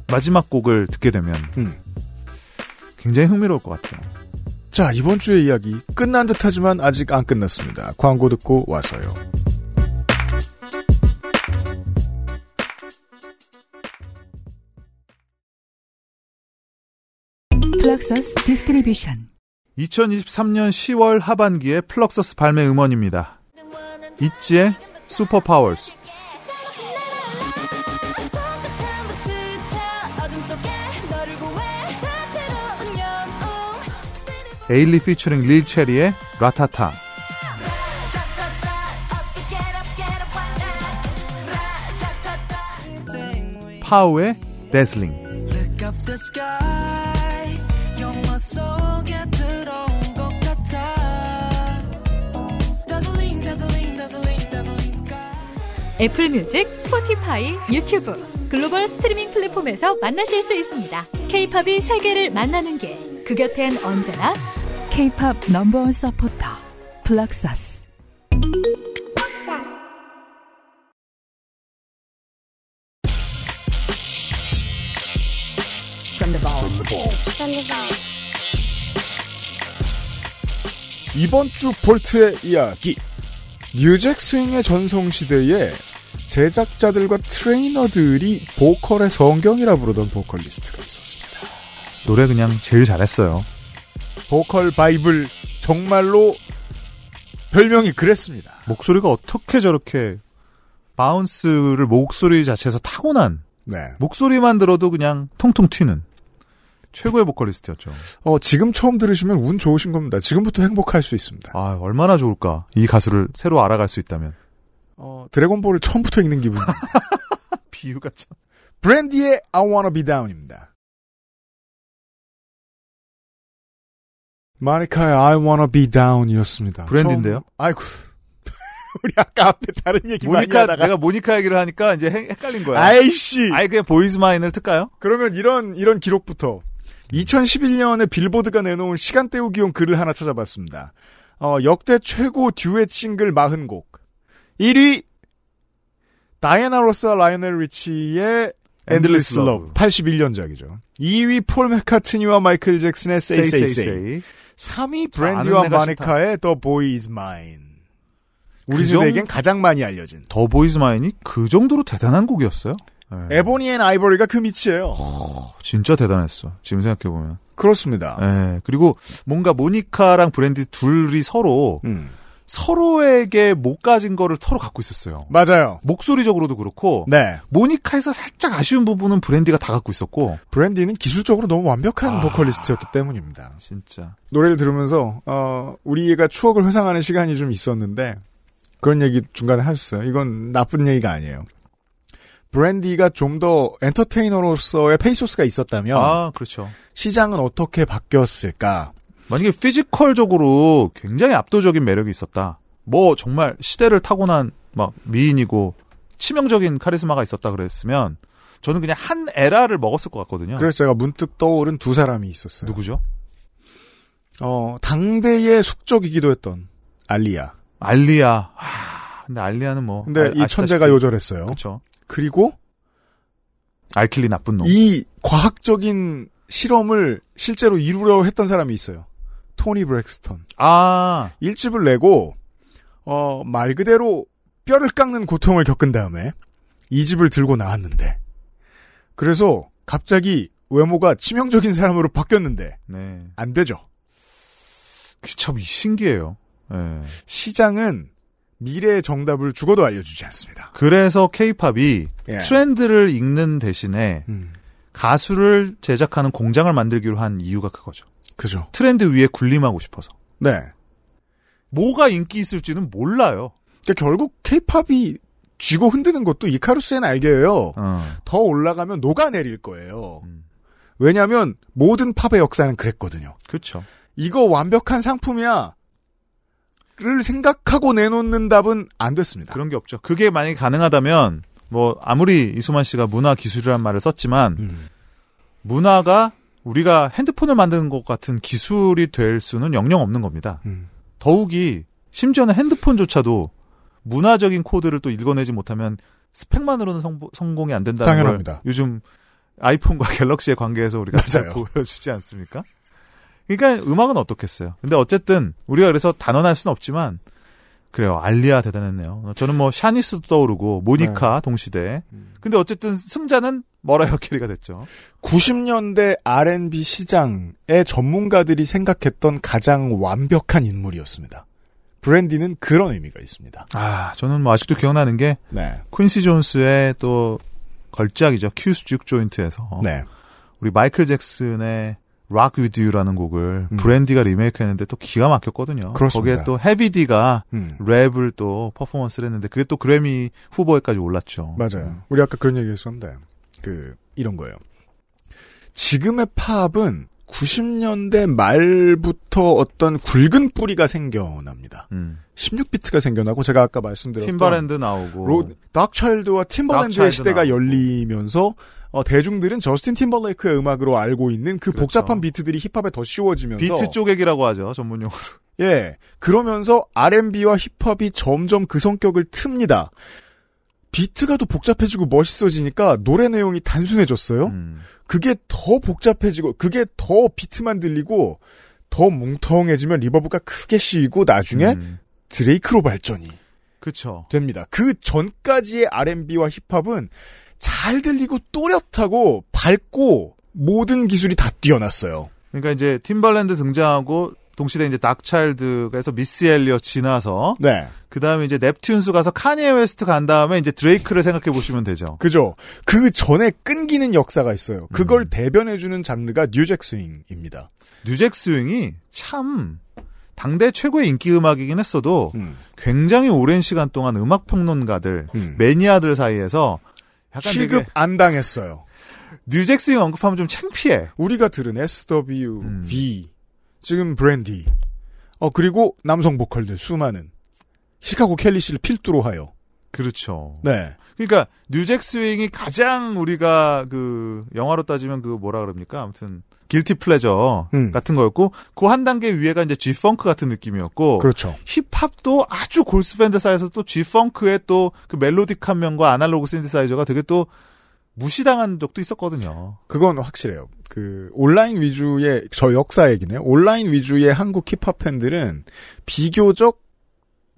Speaker 2: 마지막 곡을 듣게 되면
Speaker 3: 음.
Speaker 2: 굉장히 흥미로울 것 같아요.
Speaker 3: 자, 이번 주의 이야기 끝난 듯 하지만 아직 안 끝났습니다. 광고 듣고 와서요.
Speaker 6: Fluxus Distribution.
Speaker 2: 2023년 10월 하반기에 Fluxus 발매 음원입니다. 있지의 Super Powers. 에일리 featuring Lil Cherry의 RA TA TA POW의
Speaker 7: Dazzling
Speaker 4: Apple Music, Spotify, YouTube, 글로벌 스트리밍 플랫폼에서 만나실 수 있습니다. 케이팝이 세계를 만나는 길. 그 곁엔 언제나
Speaker 6: K-팝 number one 서포터 Fluxus
Speaker 3: 이번 주 Vault의 이야기. New Jack Swing의 전성 시대에 제작자들과 트레이너들이 보컬의 성경이라 부르던 보컬리스트가 있었습니다.
Speaker 2: 노래 그냥 제일 잘했어요.
Speaker 3: vocal bible 정말로 별명이 그랬습니다.
Speaker 2: 목소리가 어떻게 저렇게 bounce를 목소리 자체에서 타고난
Speaker 3: 네.
Speaker 2: 목소리만 들어도 그냥 통통 튀는 최고의 보컬리스트였죠.
Speaker 3: 어, 지금 처음 들으시면 운 좋으신 겁니다. 지금부터 행복할 수 있습니다.
Speaker 2: 아 얼마나 좋을까 이 가수를 새로 알아갈 수 있다면
Speaker 3: 어, 드래곤볼을 처음부터 읽는 기분. [LAUGHS]
Speaker 2: 비유가 참
Speaker 3: 브랜디의 I Wanna Be Down입니다. 모니카의 I Wanna Be Down이었습니다.
Speaker 2: 브랜디인데요?
Speaker 3: 처음- 아이고. [LAUGHS] 우리 아까 앞에 다른 얘기 많이
Speaker 2: 모니카
Speaker 3: 하다가
Speaker 2: 내가 모니카 얘기를 하니까 이제 헷- 헷갈린 거야.
Speaker 3: 아이씨.
Speaker 2: 아예 그냥 Boy Is Mine을 틀까요?
Speaker 3: 그러면 이런 이런 기록부터 2011년에 빌보드가 내놓은 시간 때우기용 글을 하나 찾아봤습니다. 어, 역대 최고 듀엣 싱글 40곡. 1위 다이애나 로스와 라이오넬 리치의 Endless
Speaker 2: Endless
Speaker 3: Love 81년작이죠. 2위 폴 맥카트니와 마이클 잭슨의 Say Say Say. 3위
Speaker 2: 아는
Speaker 3: 브랜디와
Speaker 2: 내가
Speaker 3: 모니카의 The Boy Is Mine. 우리
Speaker 2: 그
Speaker 3: 세대에겐 가장 많이 알려진.
Speaker 2: The Boy Is Mine이 그 정도로 대단한 곡이었어요. 네.
Speaker 3: Ebony and Ivory가 그 밑이에요.
Speaker 2: 진짜 대단했어. 지금 생각해 보면.
Speaker 3: 그렇습니다.
Speaker 2: 예. 그리고 뭔가 모니카랑 브랜디 둘이 서로
Speaker 3: 음.
Speaker 2: 서로에게 못 가진 거를 서로 갖고 있었어요.
Speaker 3: 맞아요.
Speaker 2: 목소리적으로도 그렇고
Speaker 3: 네.
Speaker 2: 모니카에서 살짝 아쉬운 부분은 브랜디가 다 갖고 있었고
Speaker 3: 브랜디는 기술적으로 너무 완벽한
Speaker 2: 아.
Speaker 3: 보컬리스트였기 때문입니다.
Speaker 2: 진짜
Speaker 3: 노래를 들으면서 어 우리가 추억을 회상하는 시간이 좀 있었는데 그런 얘기 중간에 하셨어요. 이건 나쁜 얘기가 아니에요. 브랜디가 좀 더 엔터테이너로서의 페이소스가 있었다면
Speaker 2: 아 그렇죠.
Speaker 3: 시장은 어떻게 바뀌었을까?
Speaker 2: 만약에 physical적으로 굉장히 압도적인 매력이 있었다. 뭐 정말 시대를 타고난 막 미인이고 치명적인 카리스마가 있었다 그랬으면 저는 그냥 한 era를 먹었을 것 같거든요.
Speaker 3: 그래서 제가 문득 떠오른 두 사람이 있었어요.
Speaker 2: 누구죠?
Speaker 3: 어 당대의 숙적이기도 했던 알리아.
Speaker 2: 알리아. 하, 근데 알리아는 뭐.
Speaker 3: 근데
Speaker 2: 아-
Speaker 3: 이 천재가 요절했어요.
Speaker 2: 그렇죠.
Speaker 3: 그리고
Speaker 2: 알킬리 나쁜 놈.
Speaker 3: 이 과학적인 실험을 실제로 이루려 했던 사람이 있어요. 토니 브렉스턴.
Speaker 2: 아,
Speaker 3: 일집을 내고 어, 말 그대로 뼈를 깎는 고통을 겪은 다음에 이 집을 들고 나왔는데 그래서 갑자기 외모가 치명적인 사람으로 바뀌었는데
Speaker 2: 네.
Speaker 3: 안 되죠.
Speaker 2: 그게 참 신기해요. 예.
Speaker 3: 시장은 미래의 정답을 죽어도 알려주지 않습니다.
Speaker 2: 그래서 케이팝이
Speaker 3: 예.
Speaker 2: 트렌드를 읽는 대신에
Speaker 3: 음,
Speaker 2: 가수를 제작하는 공장을 만들기로 한 이유가 그거죠.
Speaker 3: 그죠.
Speaker 2: 트렌드 위에 군림하고 싶어서.
Speaker 3: 네.
Speaker 2: 뭐가 인기 있을지는 몰라요.
Speaker 3: 그러니까 결국 케이팝이 쥐고 흔드는 것도 이카루스의 날개예요.
Speaker 2: 어.
Speaker 3: 더 올라가면 녹아내릴 거예요.
Speaker 2: 음.
Speaker 3: 왜냐하면 모든 팝의 역사는 그랬거든요.
Speaker 2: 그렇죠.
Speaker 3: 이거 완벽한 상품이야. 를 생각하고 내놓는 답은 안 됐습니다.
Speaker 2: 그런 게 없죠. 그게 만약에 가능하다면 뭐 아무리 이수만 씨가 문화 기술이라는 말을 썼지만
Speaker 3: 음.
Speaker 2: 문화가 우리가 핸드폰을 만드는 것 같은 기술이 될 수는 영영 없는 겁니다.
Speaker 3: 음.
Speaker 2: 더욱이 심지어는 핸드폰조차도 문화적인 코드를 또 읽어내지 못하면 스펙만으로는 성, 공이 안 된다는
Speaker 3: 당연합니다.
Speaker 2: 걸 요즘 아이폰과 [LAUGHS] 갤럭시의 관계에서 우리가 잘
Speaker 3: 맞아요. [LAUGHS]
Speaker 2: 보여주지 않습니까? 그러니까 음악은 어떻겠어요. 근데 어쨌든 우리가 그래서 단언할 수는 없지만 그래요. 알리아 대단했네요. 저는 뭐 샤니스도 떠오르고 모니카 동시대. 근데 어쨌든 승자는 머라이어 캐리가 됐죠.
Speaker 3: 90년대 R&B 시장의 전문가들이 생각했던 가장 완벽한 인물이었습니다. 브랜디는 그런 의미가 있습니다.
Speaker 2: 아, 저는 뭐 아직도 기억나는 게
Speaker 3: 네.
Speaker 2: 퀸시 존스의 또 걸작이죠. Q's Jook Joint에서
Speaker 3: 네.
Speaker 2: 우리 마이클 잭슨의 Rock With You라는 곡을
Speaker 3: 음.
Speaker 2: 브랜디가 리메이크했는데 또 기가 막혔거든요.
Speaker 3: 그렇습니다.
Speaker 2: 거기에 또 헤비디가
Speaker 3: 음.
Speaker 2: 랩을 또 퍼포먼스를 했는데 그게 또 그래미 후보에까지 올랐죠.
Speaker 3: 맞아요. 우리 아까 그런 얘기 했었는데, 그, 이런 거예요. 지금의 팝은 90년대 말부터 어떤 굵은 뿌리가 생겨납니다.
Speaker 2: 음.
Speaker 3: 16비트가 생겨나고 제가 아까 말씀드렸던
Speaker 2: 팀버랜드 나오고
Speaker 3: 로, Darkchild와 팀버랜드의
Speaker 2: Darkchild
Speaker 3: 시대가
Speaker 2: 나오고.
Speaker 3: 열리면서 어, 대중들은 저스틴 팀버레이크의 음악으로 알고 있는 그
Speaker 2: 그렇죠.
Speaker 3: 복잡한 비트들이 힙합에 더 씌워지면서
Speaker 2: 비트 쪼개기라고 하죠. 전문 용어로. [LAUGHS]
Speaker 3: 예 그러면서 R&B와 힙합이 점점 그 성격을 틉니다. 비트가 더 복잡해지고 멋있어지니까 노래 내용이 단순해졌어요.
Speaker 2: 음.
Speaker 3: 그게 더 복잡해지고 그게 더 비트만 들리고 더 뭉텅해지면 reverb가 크게 씌이고 나중에
Speaker 2: 음.
Speaker 3: 드레이크로 발전이
Speaker 2: 그쵸.
Speaker 3: 됩니다. 그 전까지의 R&B와 힙합은 잘 들리고 또렷하고 밝고 모든 기술이 다 뛰어났어요.
Speaker 2: 그러니까 이제 팀벌랜드 등장하고 동시대 이제 닥차일드 해서 미시 엘리엇 지나서
Speaker 3: 네.
Speaker 2: 그 다음에 이제 넵튠스 가서 카니에 웨스트 간 다음에 이제 드레이크를 생각해 보시면 되죠.
Speaker 3: 그죠? 그 전에 끊기는 역사가 있어요. 그걸
Speaker 2: 음.
Speaker 3: 대변해 주는 장르가 new jack swing입니다.
Speaker 2: new jack swing이 참 당대 최고의 인기 음악이긴 했어도
Speaker 3: 음.
Speaker 2: 굉장히 오랜 시간 동안 음악 평론가들,
Speaker 3: 음.
Speaker 2: 매니아들 사이에서
Speaker 3: 취급
Speaker 2: 되게
Speaker 3: 안 당했어요.
Speaker 2: new jack swing 언급하면 좀 창피해.
Speaker 3: 우리가 들은 SW,
Speaker 2: 음.
Speaker 3: V, 지금 브랜디, 어, 그리고 남성 보컬들 수많은 시카고 켈리 씨를 필두로 하여.
Speaker 2: 그렇죠.
Speaker 3: 네.
Speaker 2: 그러니까 new jack swing이 가장 우리가 그 영화로 따지면 그 뭐라 그럽니까? 아무튼 길티 플레저
Speaker 3: 음.
Speaker 2: 같은 거였고 그 한 단계 위에가 이제 G 펑크 같은 느낌이었고
Speaker 3: 그렇죠.
Speaker 2: 힙합도 아주 골수 밴드 사이에서 또 G 펑크의 또 그 멜로딕한 면과 아날로그 신디사이저가 되게 또 무시당한 적도 있었거든요.
Speaker 3: 그건 확실해요. 그 온라인 위주의 저 역사 얘기네요. 온라인 위주의 한국 힙합 팬들은 비교적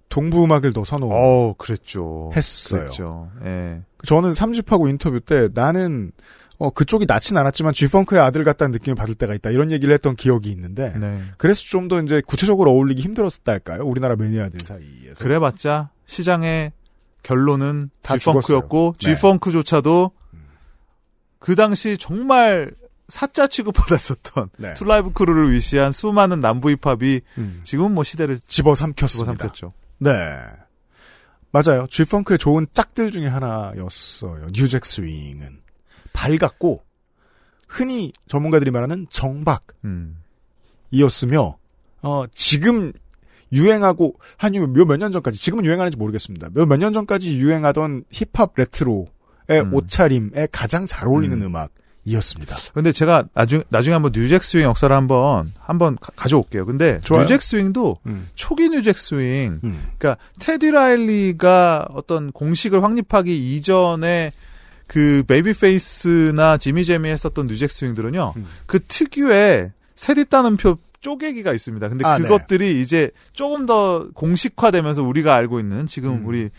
Speaker 3: 동부 음악을 더 선호.
Speaker 2: 어, 그랬죠.
Speaker 3: 했어요.
Speaker 2: 그랬죠. 예.
Speaker 3: 저는 3집하고 인터뷰 때 나는 어 그쪽이 낫진 않았지만 G-funk의 아들 같다는 느낌을 받을 때가 있다. 이런 얘기를 했던 기억이 있는데
Speaker 2: 네.
Speaker 3: 그래서 좀 더 이제 구체적으로 어울리기 힘들었다 할까요? 우리나라 매니아들 사이에서.
Speaker 2: 그래봤자 시장의 결론은
Speaker 3: 다
Speaker 2: G-funk였고.
Speaker 3: 네.
Speaker 2: G-funk조차도 그 당시 정말 사파 취급받았었던
Speaker 3: 네.
Speaker 2: 투라이브 크루를 위시한 수많은 남부 힙합이
Speaker 3: 음.
Speaker 2: 지금은 뭐 시대를
Speaker 3: 집어삼켰습니다.
Speaker 2: 집어삼켰죠.
Speaker 3: 네. 맞아요. G-funk의 좋은 짝들 중에 하나였어요. new jack swing은. 밝았고, 흔히 전문가들이 말하는 정박이었으며,
Speaker 2: 음.
Speaker 3: 어, 지금 유행하고, 한몇년 전까지, 지금은 유행하는지 모르겠습니다. 몇년 전까지 유행하던 힙합 레트로의
Speaker 2: 음.
Speaker 3: 옷차림에 가장 잘 어울리는
Speaker 2: 음.
Speaker 3: 음. 악 이었습니다
Speaker 2: 근데 제가 나중 나중에 한번 new jack swing 역사를 한번 한번 가, 져올게요 근데
Speaker 3: 좋아요.
Speaker 2: new jack swing도
Speaker 3: 음.
Speaker 2: 초기 new jack swing
Speaker 3: 음.
Speaker 2: 그러니까 테디 라일리가 어떤 공식을 확립하기 이전에 그 베이비페이스나 지미 잼이 했었던 new jack swing들은요.
Speaker 3: 음.
Speaker 2: 그 특유의 셋잇단음표 쪼개기가 있습니다. 근데
Speaker 3: 아, 네.
Speaker 2: 그것들이 이제 조금 더 공식화되면서 우리가 알고 있는 지금
Speaker 3: 음.
Speaker 2: 우리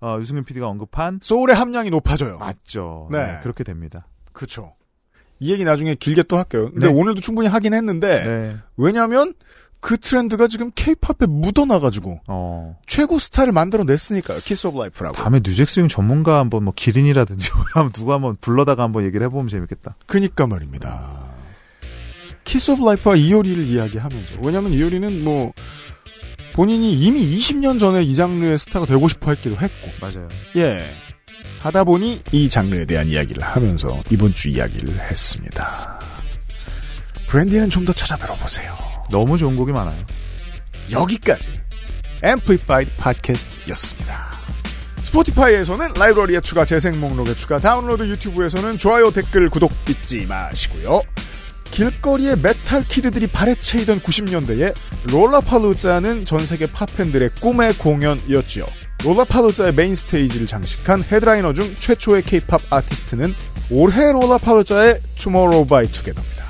Speaker 2: 어, 유승균 PD가 언급한
Speaker 3: 소울의 함량이 높아져요.
Speaker 2: 맞죠.
Speaker 3: 네.
Speaker 2: 네. 그렇게 됩니다.
Speaker 3: 그쵸. 이 얘기 나중에 길게 또 할게요. 근데
Speaker 2: 네.
Speaker 3: 오늘도 충분히 하긴 했는데,
Speaker 2: 네.
Speaker 3: 왜냐면, 그 트렌드가 지금 케이팝에 묻어나가지고,
Speaker 2: 어.
Speaker 3: 최고 스타를 만들어냈으니까요. 키스 오브 라이프라고.
Speaker 2: 다음에 new jack swing 전문가 한번 뭐 기린이라든지 [LAUGHS] 누가 한번 불러다가 한번 얘기를 해보면 재밌겠다.
Speaker 3: 그니까 말입니다. 키스 오브 라이프와 이효리를 이야기하면서. 왜냐면 이효리는 뭐, 본인이 이미 20년 전에 이 장르의 스타가 되고 싶어 했기도 했고,
Speaker 2: 맞아요.
Speaker 3: 예. 하다 보니 이 장르에 대한 이야기를 하면서 이번 주 이야기를 했습니다. 브랜디는 좀 더 찾아 들어보세요.
Speaker 2: 너무 좋은 곡이 많아요.
Speaker 3: 여기까지 앰플리파이드 팟캐스트였습니다. 스포티파이에서는 라이브러리에 추가, 재생 목록에 추가, 다운로드 유튜브에서는 좋아요, 댓글, 구독 잊지 마시고요. 길거리에 메탈 kid들이 발에 채이던 90년대에 롤라팔루자는 전 세계 팝팬들의 꿈의 공연이었지요. 롤라팔루자의 메인 스테이지를 장식한 헤드라이너 중 최초의 케이팝 아티스트는 올해 롤라팔루자의 투모로우 바이 투게더입니다.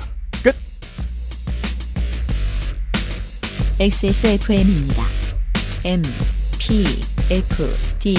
Speaker 1: XSFM입니다. M, P, F, D,